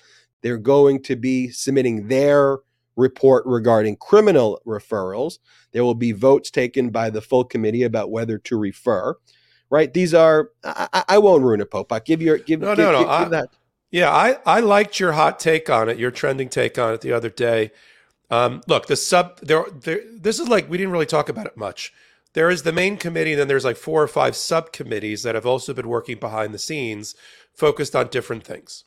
S1: They're going to be submitting their report regarding criminal referrals. There will be votes taken by the full committee about whether to refer. Right? These are I, I- I won't ruin it, Pope. I'll give your give,
S2: No,
S1: give,
S2: no, no,
S1: give-
S2: I-
S1: give that.
S2: Yeah, I, I liked your hot take on it, your trending take on it the other day. Um, look, the sub there, there this is like we didn't really talk about it much. There is the main committee, and then there's like four or five subcommittees that have also been working behind the scenes, focused on different things.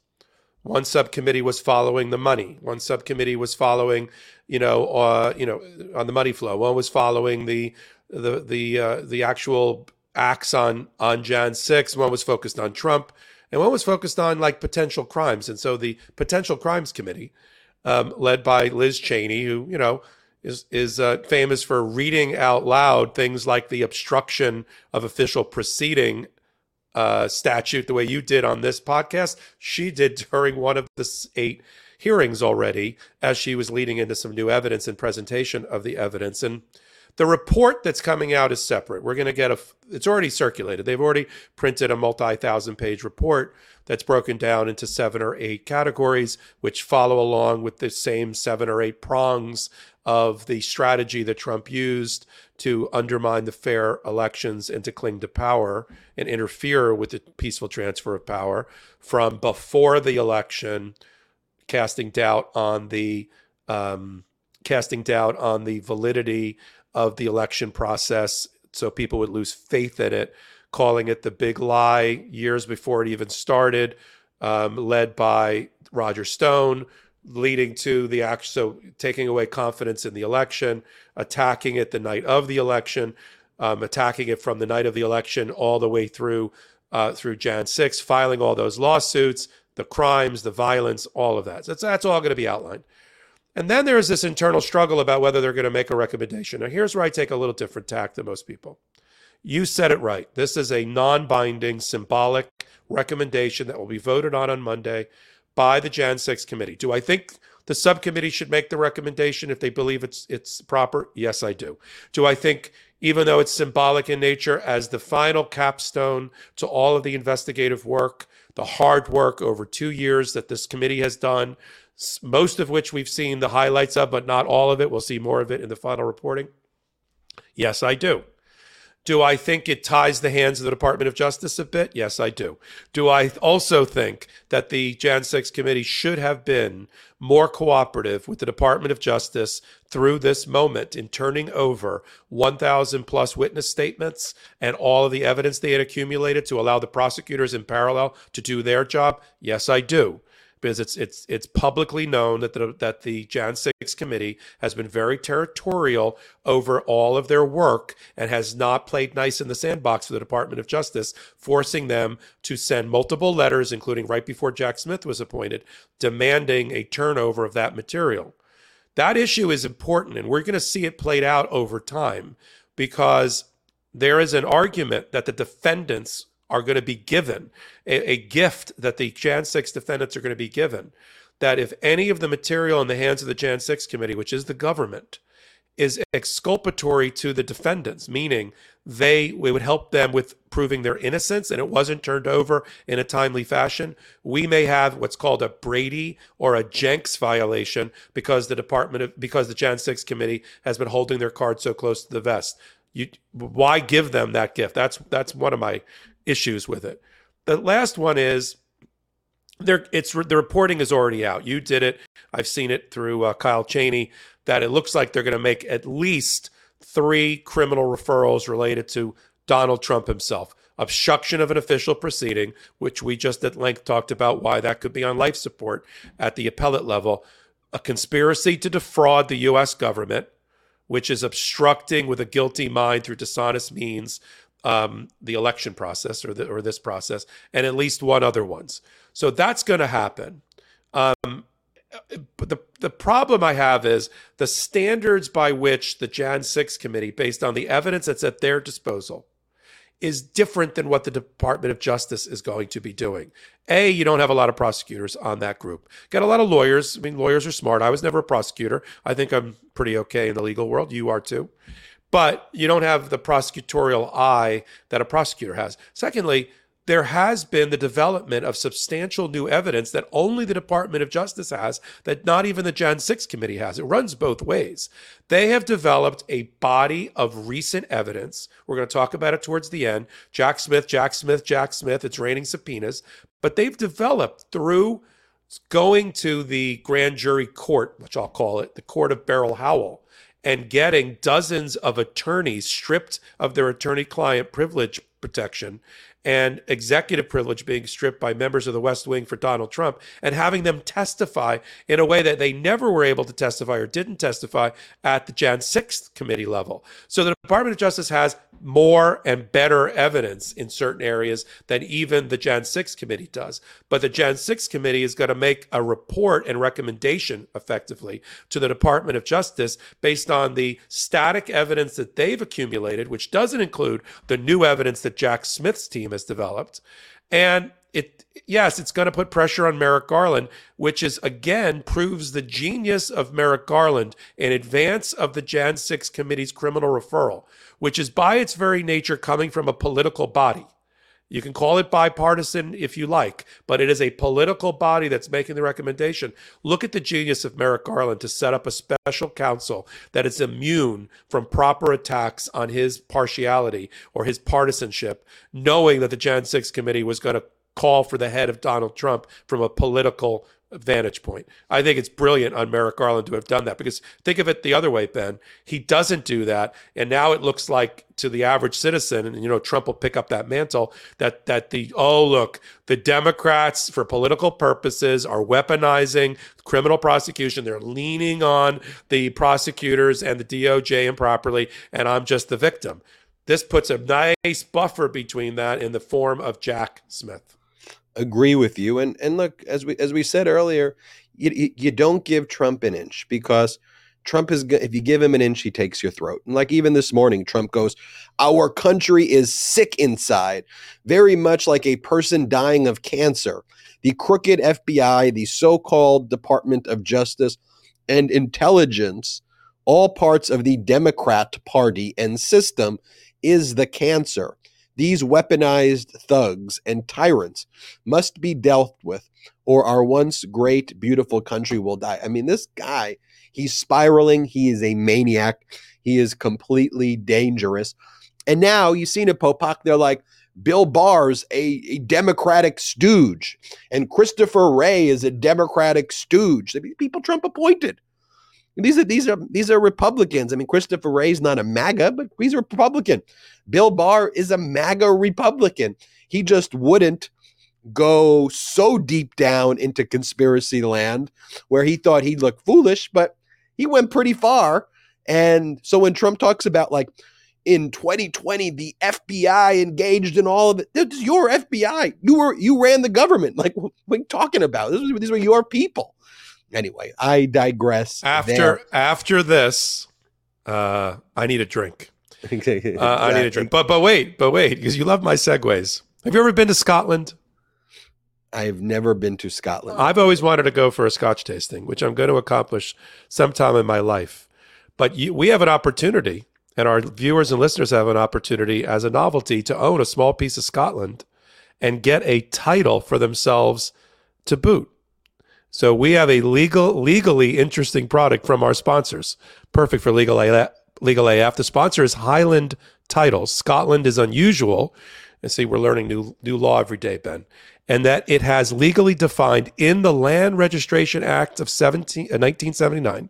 S2: One subcommittee was following the money. One subcommittee was following, you know, uh, you know, on the money flow. One was following the the the uh, the actual acts on on Jan 6. One was focused on Trump, and one was focused on like potential crimes. And so the potential crimes committee, um, led by Liz Cheney, who you know is is uh, famous for reading out loud things like the obstruction of official proceeding uh, statute, the way you did on this podcast, she did during one of the eight hearings already, as she was leading into some new evidence and presentation of the evidence. And the report that's coming out is separate. We're going to get a, it's already circulated. They've already printed a multi thousand page report that's broken down into seven or eight categories, which follow along with the same seven or eight prongs of the strategy that Trump used to undermine the fair elections and to cling to power and interfere with the peaceful transfer of power from before the election, casting doubt on the um, casting doubt on the validity of the election process, so people would lose faith in it, calling it the big lie years before it even started, um, led by Roger Stone, leading to the act, so taking away confidence in the election, attacking it the night of the election, um, attacking it from the night of the election all the way through uh, through Jan 6, filing all those lawsuits, the crimes, the violence, all of that. So that's, that's all going to be outlined. And then there's this internal struggle about whether they're going to make a recommendation. Now, here's where I take a little different tack than most people. You said it right. This is a non binding, symbolic recommendation that will be voted on on Monday by the Jan 6 committee. Do I think the subcommittee should make the recommendation if they believe it's it's proper? Yes, I do. Do I think even though it's symbolic in nature as the final capstone to all of the investigative work, the hard work over 2 years that this committee has done, most of which we've seen the highlights of but not all of it. We'll see more of it in the final reporting. Yes, I do. Do I think it ties the hands of the Department of Justice a bit? Yes, I do. Do I also think that the Jan 6 committee should have been more cooperative with the Department of Justice through this moment in turning over 1,000 plus witness statements and all of the evidence they had accumulated to allow the prosecutors in parallel to do their job? Yes, I do because it's it's it's publicly known that the that the Jan 6 committee has been very territorial over all of their work and has not played nice in the sandbox for the Department of Justice, forcing them to send multiple letters, including right before Jack Smith was appointed, demanding a turnover of that material. That issue is important, and we're going to see it played out over time because there is an argument that the defendants are going to be given a, a gift that the Jan 6 defendants are going to be given that if any of the material in the hands of the Jan 6 committee, which is the government, is exculpatory to the defendants, meaning they we would help them with proving their innocence and it wasn't turned over in a timely fashion, we may have what's called a Brady or a Jencks violation because the department of because the Jan 6 committee has been holding their card so close to the vest. You why give them that gift? That's that's one of my issues with it. The last one is there it's the reporting is already out. You did it. I've seen it through uh, Kyle Cheney that it looks like they're going to make at least three criminal referrals related to Donald Trump himself. Obstruction of an official proceeding, which we just at length talked about why that could be on life support at the appellate level. A conspiracy to defraud the U.S. government, which is obstructing with a guilty mind through dishonest means um, the election process or the, or this process, and at least one other ones. So that's going to happen. Um, but the the problem I have is the standards by which the Jan 6 committee, based on the evidence that's at their disposal, is different than what the Department of Justice is going to be doing. A, you don't have a lot of prosecutors on that group. Got a lot of lawyers. I mean, lawyers are smart. I was never a prosecutor. I think I'm pretty okay in the legal world. You are too but you don't have the prosecutorial eye that a prosecutor has. Secondly, there has been the development of substantial new evidence that only the Department of Justice has, that not even the Jan 6 committee has. It runs both ways. They have developed a body of recent evidence. We're going to talk about it towards the end. Jack Smith, Jack Smith, Jack Smith, it's raining subpoenas. But they've developed through going to the grand jury court, which I'll call it, the court of Beryl Howell and getting dozens of attorneys stripped of their attorney client privilege protection and executive privilege being stripped by members of the West Wing for Donald Trump and having them testify in a way that they never were able to testify or didn't testify at the Jan 6th committee level. So the Department of Justice has more and better evidence in certain areas than even the Jan 6 committee does. But the Jan 6 committee is going to make a report and recommendation effectively to the Department of Justice based on the static evidence that they've accumulated, which doesn't include the new evidence that Jack Smith's team has developed. And it yes, it's going to put pressure on Merrick Garland, which is again proves the genius of Merrick Garland in advance of the Jan 6 committee's criminal referral, which is by its very nature coming from a political body. You can call it bipartisan if you like, but it is a political body that's making the recommendation. Look at the genius of Merrick Garland to set up a special counsel that is immune from proper attacks on his partiality or his partisanship, knowing that the Jan 6 committee was going to call for the head of Donald Trump from a political vantage point. I think it's brilliant on Merrick Garland to have done that because think of it the other way, Ben. He doesn't do that, and now it looks like to the average citizen, and you know Trump will pick up that mantle that that the oh look, the Democrats for political purposes are weaponizing criminal prosecution. They're leaning on the prosecutors and the DOJ improperly, and I'm just the victim. This puts a nice buffer between that in the form of Jack Smith
S1: agree with you. And and look, as we as we said earlier, you you don't give Trump an inch because Trump is if you give him an inch, he takes your throat. And like even this morning, Trump goes, "Our country is sick inside, very much like a person dying of cancer." The crooked FBI, the so-called Department of Justice, and intelligence, all parts of the Democrat Party and system, is the cancer. These weaponized thugs and tyrants must be dealt with, or our once great, beautiful country will die. I mean, this guy, he's spiraling. He is a maniac. He is completely dangerous. And now you've seen it, Popok. They're like, Bill Barr's a, a Democratic stooge, and Christopher Wray is a Democratic stooge. People Trump appointed. These are these are these are Republicans. I mean, Christopher Wray's not a MAGA, but he's a Republican. Bill Barr is a MAGA Republican. He just wouldn't go so deep down into conspiracy land where he thought he'd look foolish, but he went pretty far. And so when Trump talks about like in 2020 the FBI engaged in all of it, it's your FBI. You were you ran the government. Like what are you talking about? This these were your people. Anyway, I digress.
S2: After
S1: there.
S2: after this, uh, I need a drink.
S1: Exactly. <laughs>
S2: Uh, I need a drink. But but wait, but wait, because you love my segues. Have you ever been to Scotland?
S1: I've never been to Scotland.
S2: I've always wanted to go for a Scotch tasting, which I'm going to accomplish sometime in my life. But you, we have an opportunity, and our viewers and listeners have an opportunity as a novelty to own a small piece of Scotland and get a title for themselves to boot. So we have a legal, legally interesting product from our sponsors, perfect for legal AF. Legal AF. The sponsor is Highland Titles. Scotland is unusual. And see, we're learning new new law every day, Ben. And that it has legally defined in the Land Registration Act of 17, uh, 1979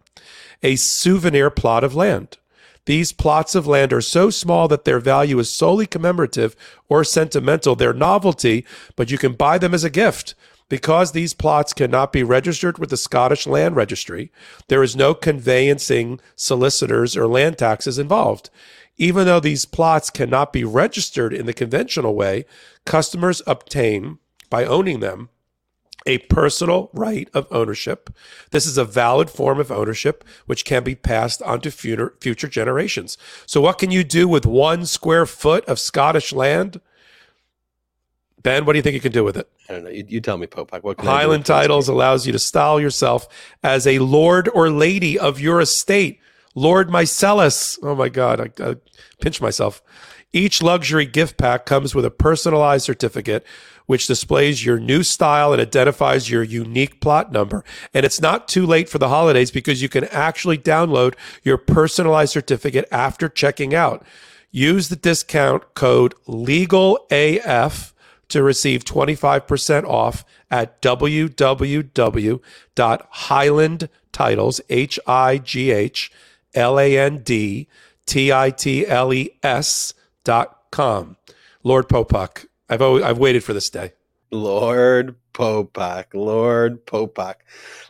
S2: a souvenir plot of land. These plots of land are so small that their value is solely commemorative or sentimental. They're novelty, but you can buy them as a gift. Because these plots cannot be registered with the Scottish Land Registry, there is no conveyancing, solicitors, or land taxes involved. Even though these plots cannot be registered in the conventional way, customers obtain, by owning them, a personal right of ownership. This is a valid form of ownership which can be passed on to future, future generations. So, what can you do with one square foot of Scottish land? Ben, what do you think you can do with it?
S1: I don't know. You, you tell me, Popok. What can I do
S2: Highland titles allows you to style yourself as a lord or lady of your estate. Lord Meiselas. Oh my God, I, I pinch myself. Each luxury gift pack comes with a personalized certificate which displays your new style and identifies your unique plot number. And it's not too late for the holidays because you can actually download your personalized certificate after checking out. Use the discount code LEGALAF to receive 25% off at www.highlandtitles, H I G H L A N D T I T L E S dot com. Lord Popok, I've always, I've waited for this day.
S1: Lord Popok, Lord Popok.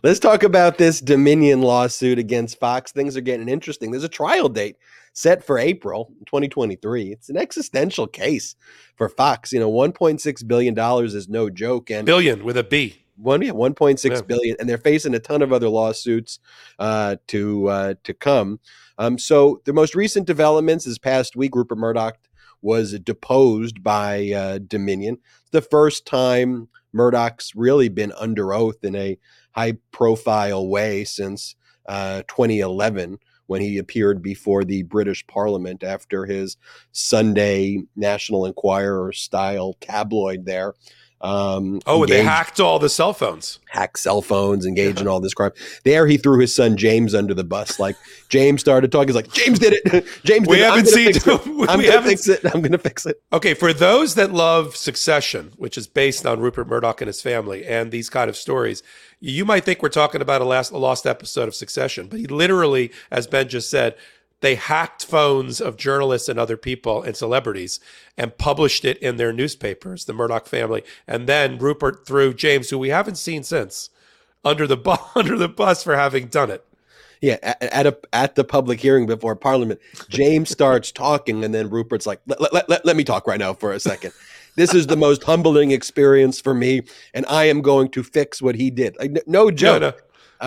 S1: Let's talk about this Dominion lawsuit against Fox. Things are getting interesting. There's a trial date set for April 2023. It's an existential case for Fox. You know, 1.6 billion dollars is no joke, and
S2: Billion with a B.
S1: one yeah, 1.6
S2: Yeah.
S1: billion, and they're facing a ton of other lawsuits uh, to uh, to come. Um, so the most recent developments this past week, Rupert Murdoch was deposed by uh, Dominion. The first time Murdoch's really been under oath in a high profile way since uh, 2011 when he appeared before the British Parliament after his Sunday National Enquirer style tabloid there. Um,
S2: Oh, and they hacked all the cell phones.
S1: hack cell phones, engage in all this crime. There, he threw his son James under the bus. Like <laughs> James started talking, he's like, "James did it. <laughs> James
S2: We
S1: it.
S2: Haven't
S1: gonna
S2: seen-
S1: Fix it. <laughs>
S2: we
S1: I'm gonna
S2: haven't-
S1: fix it. I'm gonna fix it."
S2: Okay, for those that love Succession, which is based on Rupert Murdoch and his family, and these kind of stories, you might think we're talking about a, last, a lost episode of Succession, but he literally, as Ben just said, they hacked phones of journalists and other people and celebrities and published it in their newspapers, the Murdoch family, and then Rupert threw James, who we haven't seen since, under the bu- <laughs> under the bus for having done it.
S1: Yeah, at, at a at the public hearing before Parliament, James <laughs> starts talking, and then Rupert's like, let, let, let, let me talk right now for a second. This is the most humbling experience for me, and I am going to fix what he did. Like, no
S2: No,
S1: joke.
S2: no,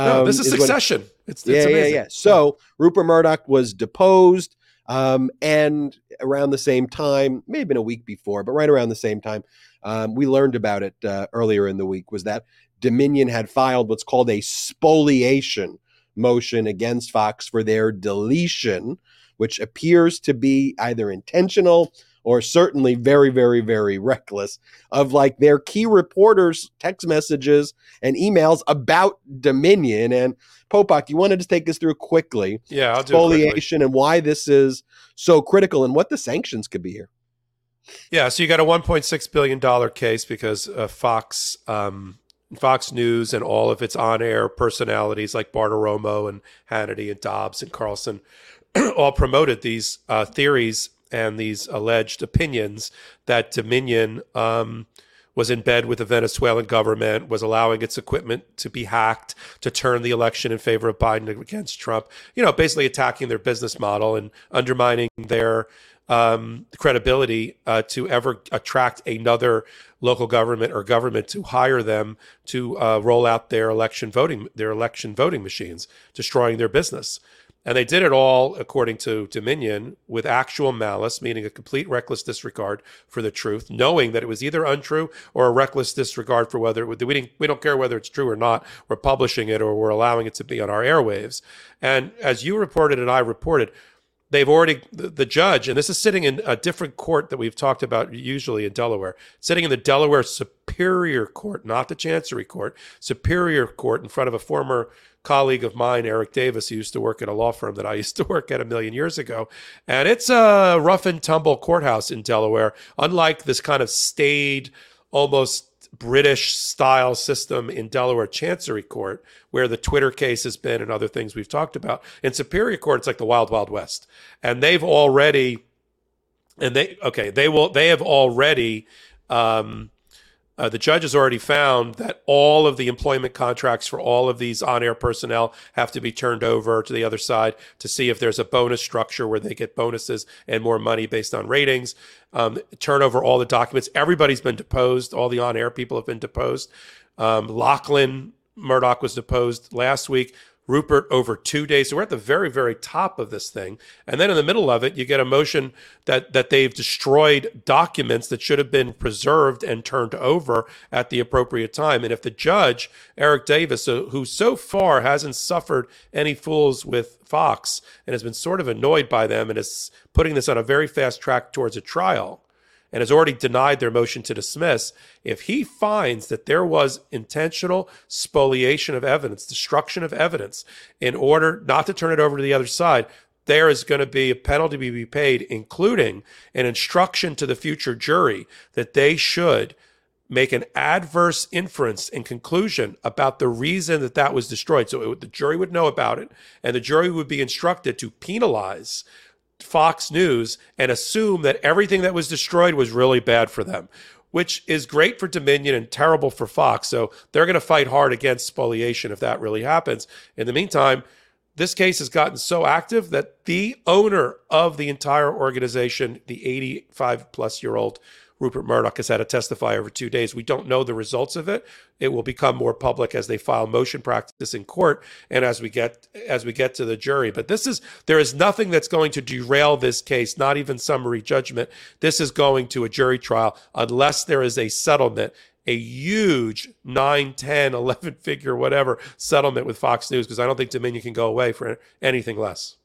S2: no,
S1: Um,
S2: this is
S1: what-
S2: Succession. It's,
S1: yeah,
S2: it's
S1: yeah,
S2: amazing.
S1: yeah. So Rupert Murdoch was deposed, um, and around the same time, may have been a week before, but right around the same time, um, we learned about it uh, earlier in the week. Was that Dominion had filed what's called a spoliation motion against Fox for their deletion, which appears to be either intentional or certainly very, very, very reckless of like their key reporters' text messages and emails about Dominion. And Popak, you want to take us through quickly
S2: Yeah, I'll do it quickly.
S1: and why this is so critical and what the sanctions could be here.
S2: Yeah, so you got a 1.6 billion dollar case because uh, Fox, um, Fox News, and all of its on-air personalities like Bartiromo and Hannity and Dobbs and Carlson <clears throat> all promoted these uh, theories and these alleged opinions that Dominion um, was in bed with the Venezuelan government, was allowing its equipment to be hacked to turn the election in favor of Biden against Trump. You know, basically attacking their business model and undermining their um, credibility uh, to ever attract another local government or government to hire them to uh, roll out their election voting their election voting machines, destroying their business. And they did it all, according to Dominion, with actual malice, meaning a complete reckless disregard for the truth, knowing that it was either untrue or a reckless disregard for whether we, we don't care whether it's true or not. We're publishing it or we're allowing it to be on our airwaves. And as you reported and I reported, they've already the, judge and this is sitting in a different court that we've talked about usually in delaware sitting in the delaware superior court not the chancery court superior court in front of a former colleague of mine eric davis who used to work at a law firm that i <laughs> used to work at a million years ago. And it's a rough and tumble courthouse in delaware unlike this kind of staid almost British style system in Delaware Chancery Court, where the Twitter case has been and other things we've talked about. In Superior Court, it's like the Wild Wild West, and they've already, and they okay, they will, they have already um, uh, the judge has already found that all of the employment contracts for all of these on air personnel have to be turned over to the other side to see if there's a bonus structure where they get bonuses and more money based on ratings. Um, turn over all the documents. Everybody's been deposed. All the on air people have been deposed. Um, Lachlan Murdoch was deposed last week. Rupert over two days. So we're at the very, very top of this thing. And then in the middle of it, you get a motion that that they've destroyed documents that should have been preserved and turned over at the appropriate time. And if the judge, Eric Davis, uh, who so far hasn't suffered any fools with Fox and has been sort of annoyed by them and is putting this on a very fast track towards a trial, and has already denied their motion to dismiss, if he finds that there was intentional spoliation of evidence, destruction of evidence, in order not to turn it over to the other side, there is going to be a penalty to be paid, including an instruction to the future jury that they should make an adverse inference and conclusion about the reason that that was destroyed. So it, the jury would know about it, and the jury would be instructed to penalize Fox News and assume that everything that was destroyed was really bad for them, which is great for Dominion and terrible for Fox. So they're going to fight hard against spoliation if that really happens. In the meantime, this case has gotten so active that the owner of the entire organization, the 85 plus year old Rupert Murdoch has had to testify over two days. We don't know the results of it. It will become more public as they file motion practice in court and as we get as we get to the jury. But this is there is nothing that's going to derail this case, not even summary judgment. This is going to a jury trial unless there is a settlement a huge 9, 10, <laughs> 11 figure, whatever settlement with Fox News because I don't think Dominion can go away for anything less.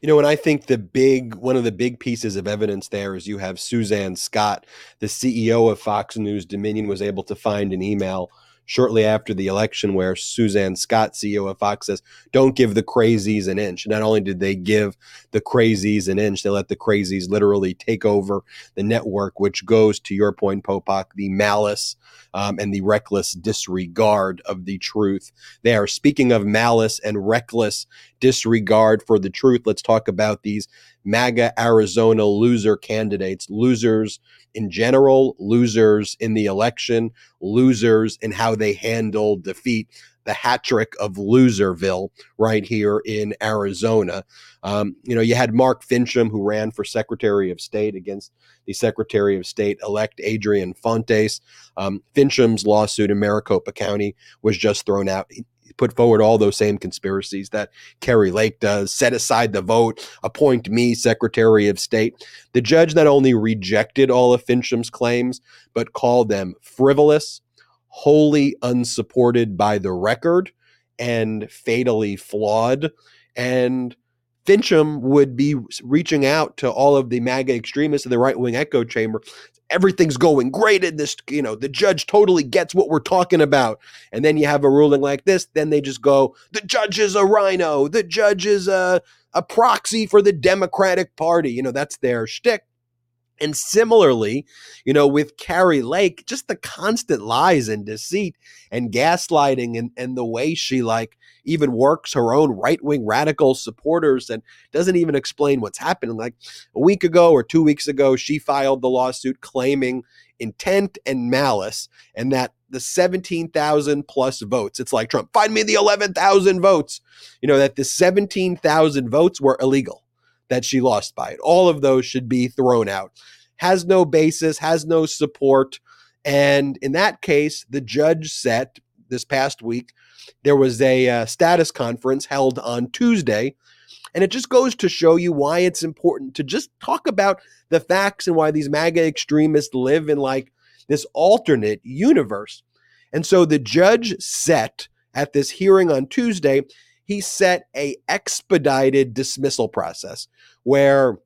S1: You know, and I think the big one of the big pieces of evidence there is you have Suzanne Scott, the CEO of Fox News Dominion, was able to find an email shortly after the election where Suzanne Scott, CEO of Fox, says, Don't give the crazies an inch. Not only did they give the crazies an inch, they let the crazies literally take over the network, which goes to your point, Popok, the malice um, and the reckless disregard of the truth. They are speaking of malice and reckless disregard for the truth, let's talk about these MAGA Arizona loser candidates, losers in general, losers in the election, losers in how they handle defeat. The hat trick of Loserville right here in Arizona. Um, you know, you had Mark Finchem, who ran for Secretary of State against the Secretary of State elect Adrian Fontes. Um, Finchem's lawsuit in Maricopa County was just thrown out put forward all those same conspiracies that Kari Lake does, set aside the vote, appoint me Secretary of State. The judge not only rejected all of Finchem's claims, but called them frivolous, wholly unsupported by the record, and fatally flawed. And Finchem would be reaching out to all of the MAGA extremists in the right wing echo chamber everything's going great in this you know the judge totally gets what we're talking about. And then you have a ruling like this then they just go the judge is a RINO the judge is a, a proxy for the democratic party. You know that's their shtick. And similarly, you know, with Kari Lake, just the constant lies and deceit and gaslighting and, and the way she like even works her own right wing radical supporters and doesn't even explain what's happening. Like a week ago or two weeks ago, she filed the lawsuit claiming intent and malice and that the 17,000 plus votes, it's like Trump, find me the 11,000 votes, you know, that the 17,000 votes were illegal that she lost by it. All of those should be thrown out. Has no basis, has no support. And in that case, the judge set this past week, there was a uh, status conference held on Tuesday. And it just goes to show you why it's important to just talk about the facts and why these MAGA extremists live in like this alternate universe. And so the judge set at this hearing on Tuesday, he set a expedited dismissal process where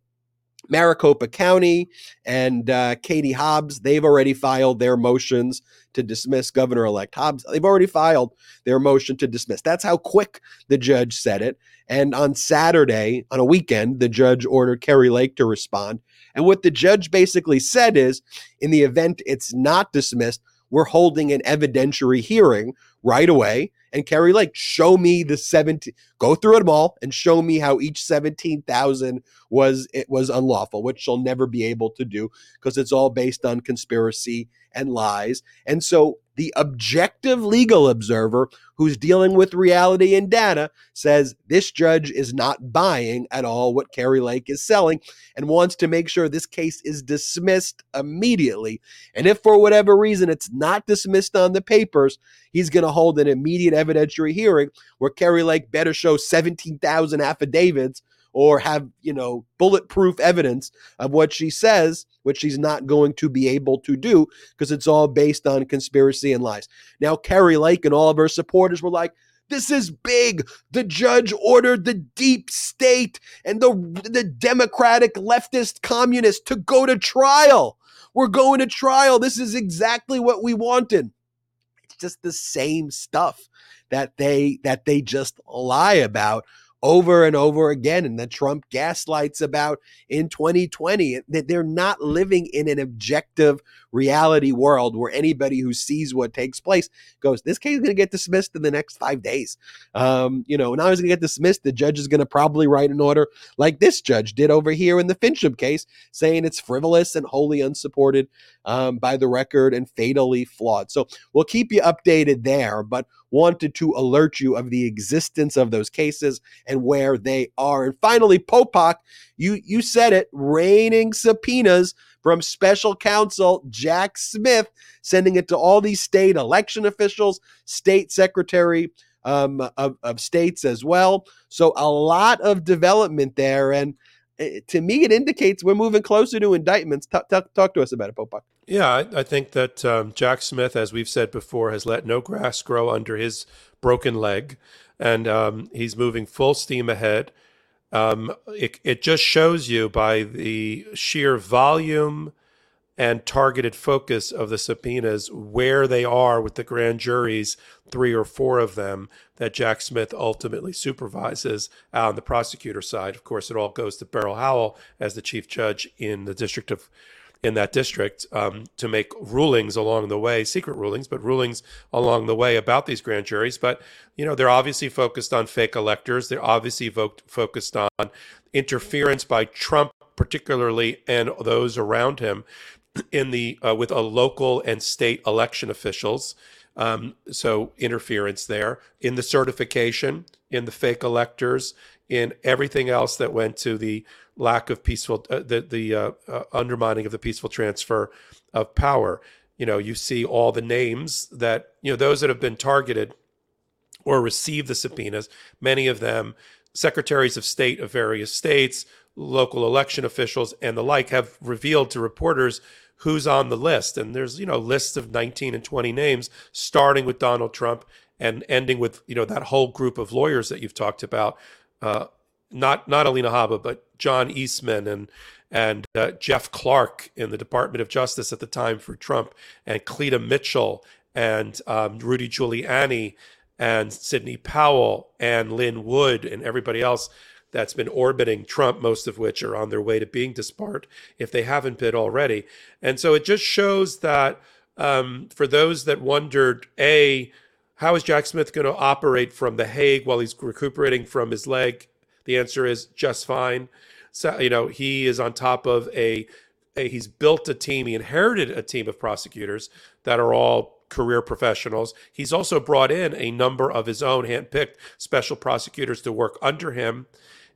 S1: Maricopa County and uh, Katie Hobbs, they've already filed their motions to dismiss Governor elect Hobbs. They've already filed their motion to dismiss. That's how quick the judge said it. And on Saturday, on a weekend, the judge ordered Kari Lake to respond. And what the judge basically said is in the event it's not dismissed, we're holding an evidentiary hearing right away. And Kari Lake, show me the 17, go through it all and show me how each 17,000 was, it was unlawful, which she'll never be able to do because it's all based on conspiracy and lies. And so the objective legal observer who's dealing with reality and data says this judge is not buying at all what Kari Lake is selling and wants to make sure this case is dismissed immediately. And if for whatever reason it's not dismissed on the papers, he's going to hold an immediate evidentiary hearing where Kari Lake better show 17,000 affidavits or have, you know, bulletproof evidence of what she says, which she's not going to be able to do because it's all based on conspiracy and lies. Now, Kari Lake and all of her supporters were like, this is big. The judge ordered the deep state and the, the Democratic leftist communists to go to trial. We're going to trial. This is exactly what we wanted. Just the same stuff that they that they just lie about over and over again and that Trump gaslights about in 2020 that they're not living in an objective reality world where anybody who sees what takes place goes this case is going to get dismissed in the next 5 days um, you know now he's going to get dismissed the judge is going to probably write an order like this judge did over here in the Finchem case saying it's frivolous and wholly unsupported um, by the record and fatally flawed so we'll keep you updated there but wanted to alert you of the existence of those cases and where they are. And finally, Popok, you you said it, raining subpoenas from special counsel Jack Smith, sending it to all these state election officials, state secretary um, of, of states as well. So a lot of development there. And eh, to me, it indicates we're moving closer to indictments. Talk, talk, talk to us about it, Popok.
S2: Yeah, I, I think that um, Jack Smith, as we've said before, has let no grass grow under his broken leg, and um, he's moving full steam ahead. Um, it, it just shows you by the sheer volume and targeted focus of the subpoenas where they are with the grand juries, three or four of them that Jack Smith ultimately supervises on the prosecutor side. Of course, it all goes to Beryl Howell as the chief judge in the District of in that district um, to make rulings along the way, secret rulings, but rulings along the way about these grand juries. But you know, they're obviously focused on fake electors. They're obviously vote, focused on interference by Trump, particularly, and those around him in the uh, with a local and state election officials. Um, so interference there in the certification, in the fake electors, in everything else that went to the lack of peaceful, uh, the the uh, uh, undermining of the peaceful transfer of power. You know, you see all the names that you know those that have been targeted or received the subpoenas. Many of them secretaries of state of various states, local election officials, and the like have revealed to reporters who's on the list. And there's you know lists of 19 and 20 names, starting with Donald Trump and ending with you know that whole group of lawyers that you've talked about. Uh, not not Alina Habba, but John Eastman and and uh, Jeff Clark in the Department of Justice at the time for Trump, and Cleta Mitchell and um, Rudy Giuliani and Sidney Powell and Lin Wood and everybody else that's been orbiting Trump, most of which are on their way to being disbarred if they haven't been already. And so it just shows that um, for those that wondered, A, how is Jack Smith going to operate from The Hague while he's recuperating from his leg? The answer is just fine. So, you know, he is on top of a, a he's built a team, he inherited a team of prosecutors that are all career professionals. He's also brought in a number of his own handpicked special prosecutors to work under him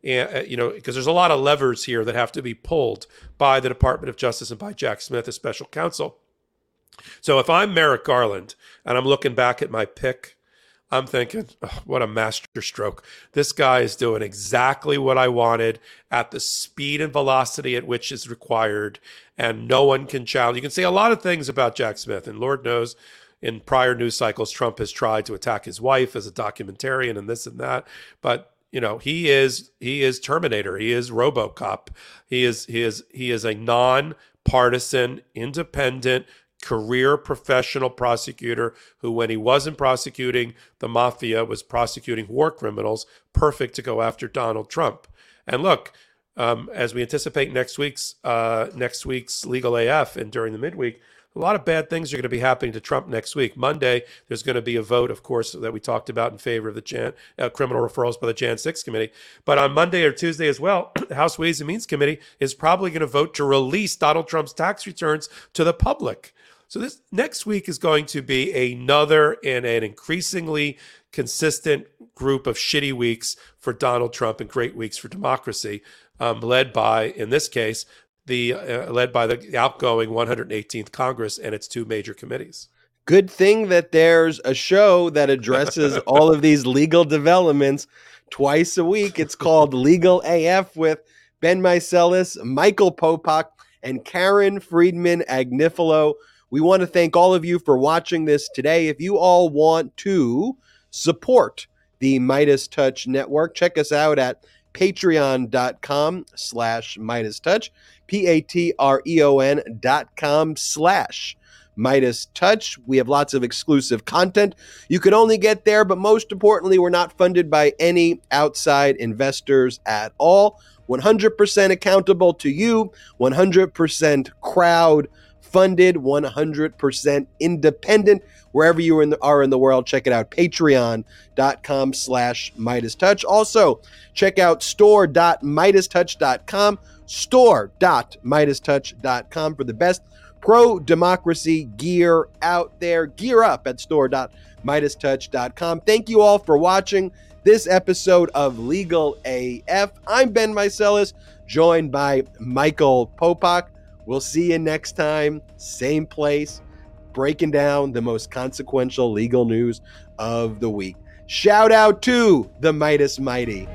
S2: and uh, you know because there's a lot of levers here that have to be pulled by the Department of Justice and by Jack Smith as special counsel. So if I'm Merrick Garland and I'm looking back at my pick, I'm thinking, oh, what a master stroke. This guy is doing exactly what I wanted at the speed and velocity at which is required, and no one can challenge. You can say a lot of things about Jack Smith, and Lord knows in prior news cycles, Trump has tried to attack his wife as a documentarian and this and that. But you know, he is he is Terminator. He is RoboCop. He is he is he is a non-partisan, independent career professional prosecutor who, when he wasn't prosecuting the mafia, was prosecuting war criminals, perfect to go after Donald Trump. And look, um, as we anticipate next week's uh, next week's legal AF and during the midweek, a lot of bad things are going to be happening to Trump next week. Monday, there's going to be a vote, of course, that we talked about in favor of the Jan, uh, criminal referrals by the Jan 6 committee. But on Monday or Tuesday as well, <clears throat> the House Ways and Means Committee is probably going to vote to release Donald Trump's tax returns to the public. So this next week is going to be another and an increasingly consistent group of shitty weeks for Donald Trump and great weeks for democracy, um, led by, in this case, the uh, led by the outgoing 118th Congress and its two major committees.
S1: Good thing that there's a show that addresses <laughs> all of these legal developments twice a week. It's called Legal AF with Ben Meiselas, Michael Popok, and Karen Friedman Agnifilo. We want to thank all of you for watching this today. If you all want to support the MeidasTouch Network, check us out at patreon.com slash MeidasTouch, P-A-T-R-E-O-N dot com slash MeidasTouch. We have lots of exclusive content you can only get there, but most importantly, we're not funded by any outside investors at all. 100% accountable to you, 100% crowd funded, 100% independent. Wherever you are in the, are in the world, check it out. Patreon.com slash MeidasTouch. Also, check out store.meidastouch.com, store.meidastouch.com for the best pro-democracy gear out there. Gear up at store.meidastouch.com. Thank you all for watching this episode of Legal AF. I'm Ben Meiselas, joined by Michael Popok. We'll see you next time, same place, breaking down the most consequential legal news of the week. Shout out to the Meidas Mighty.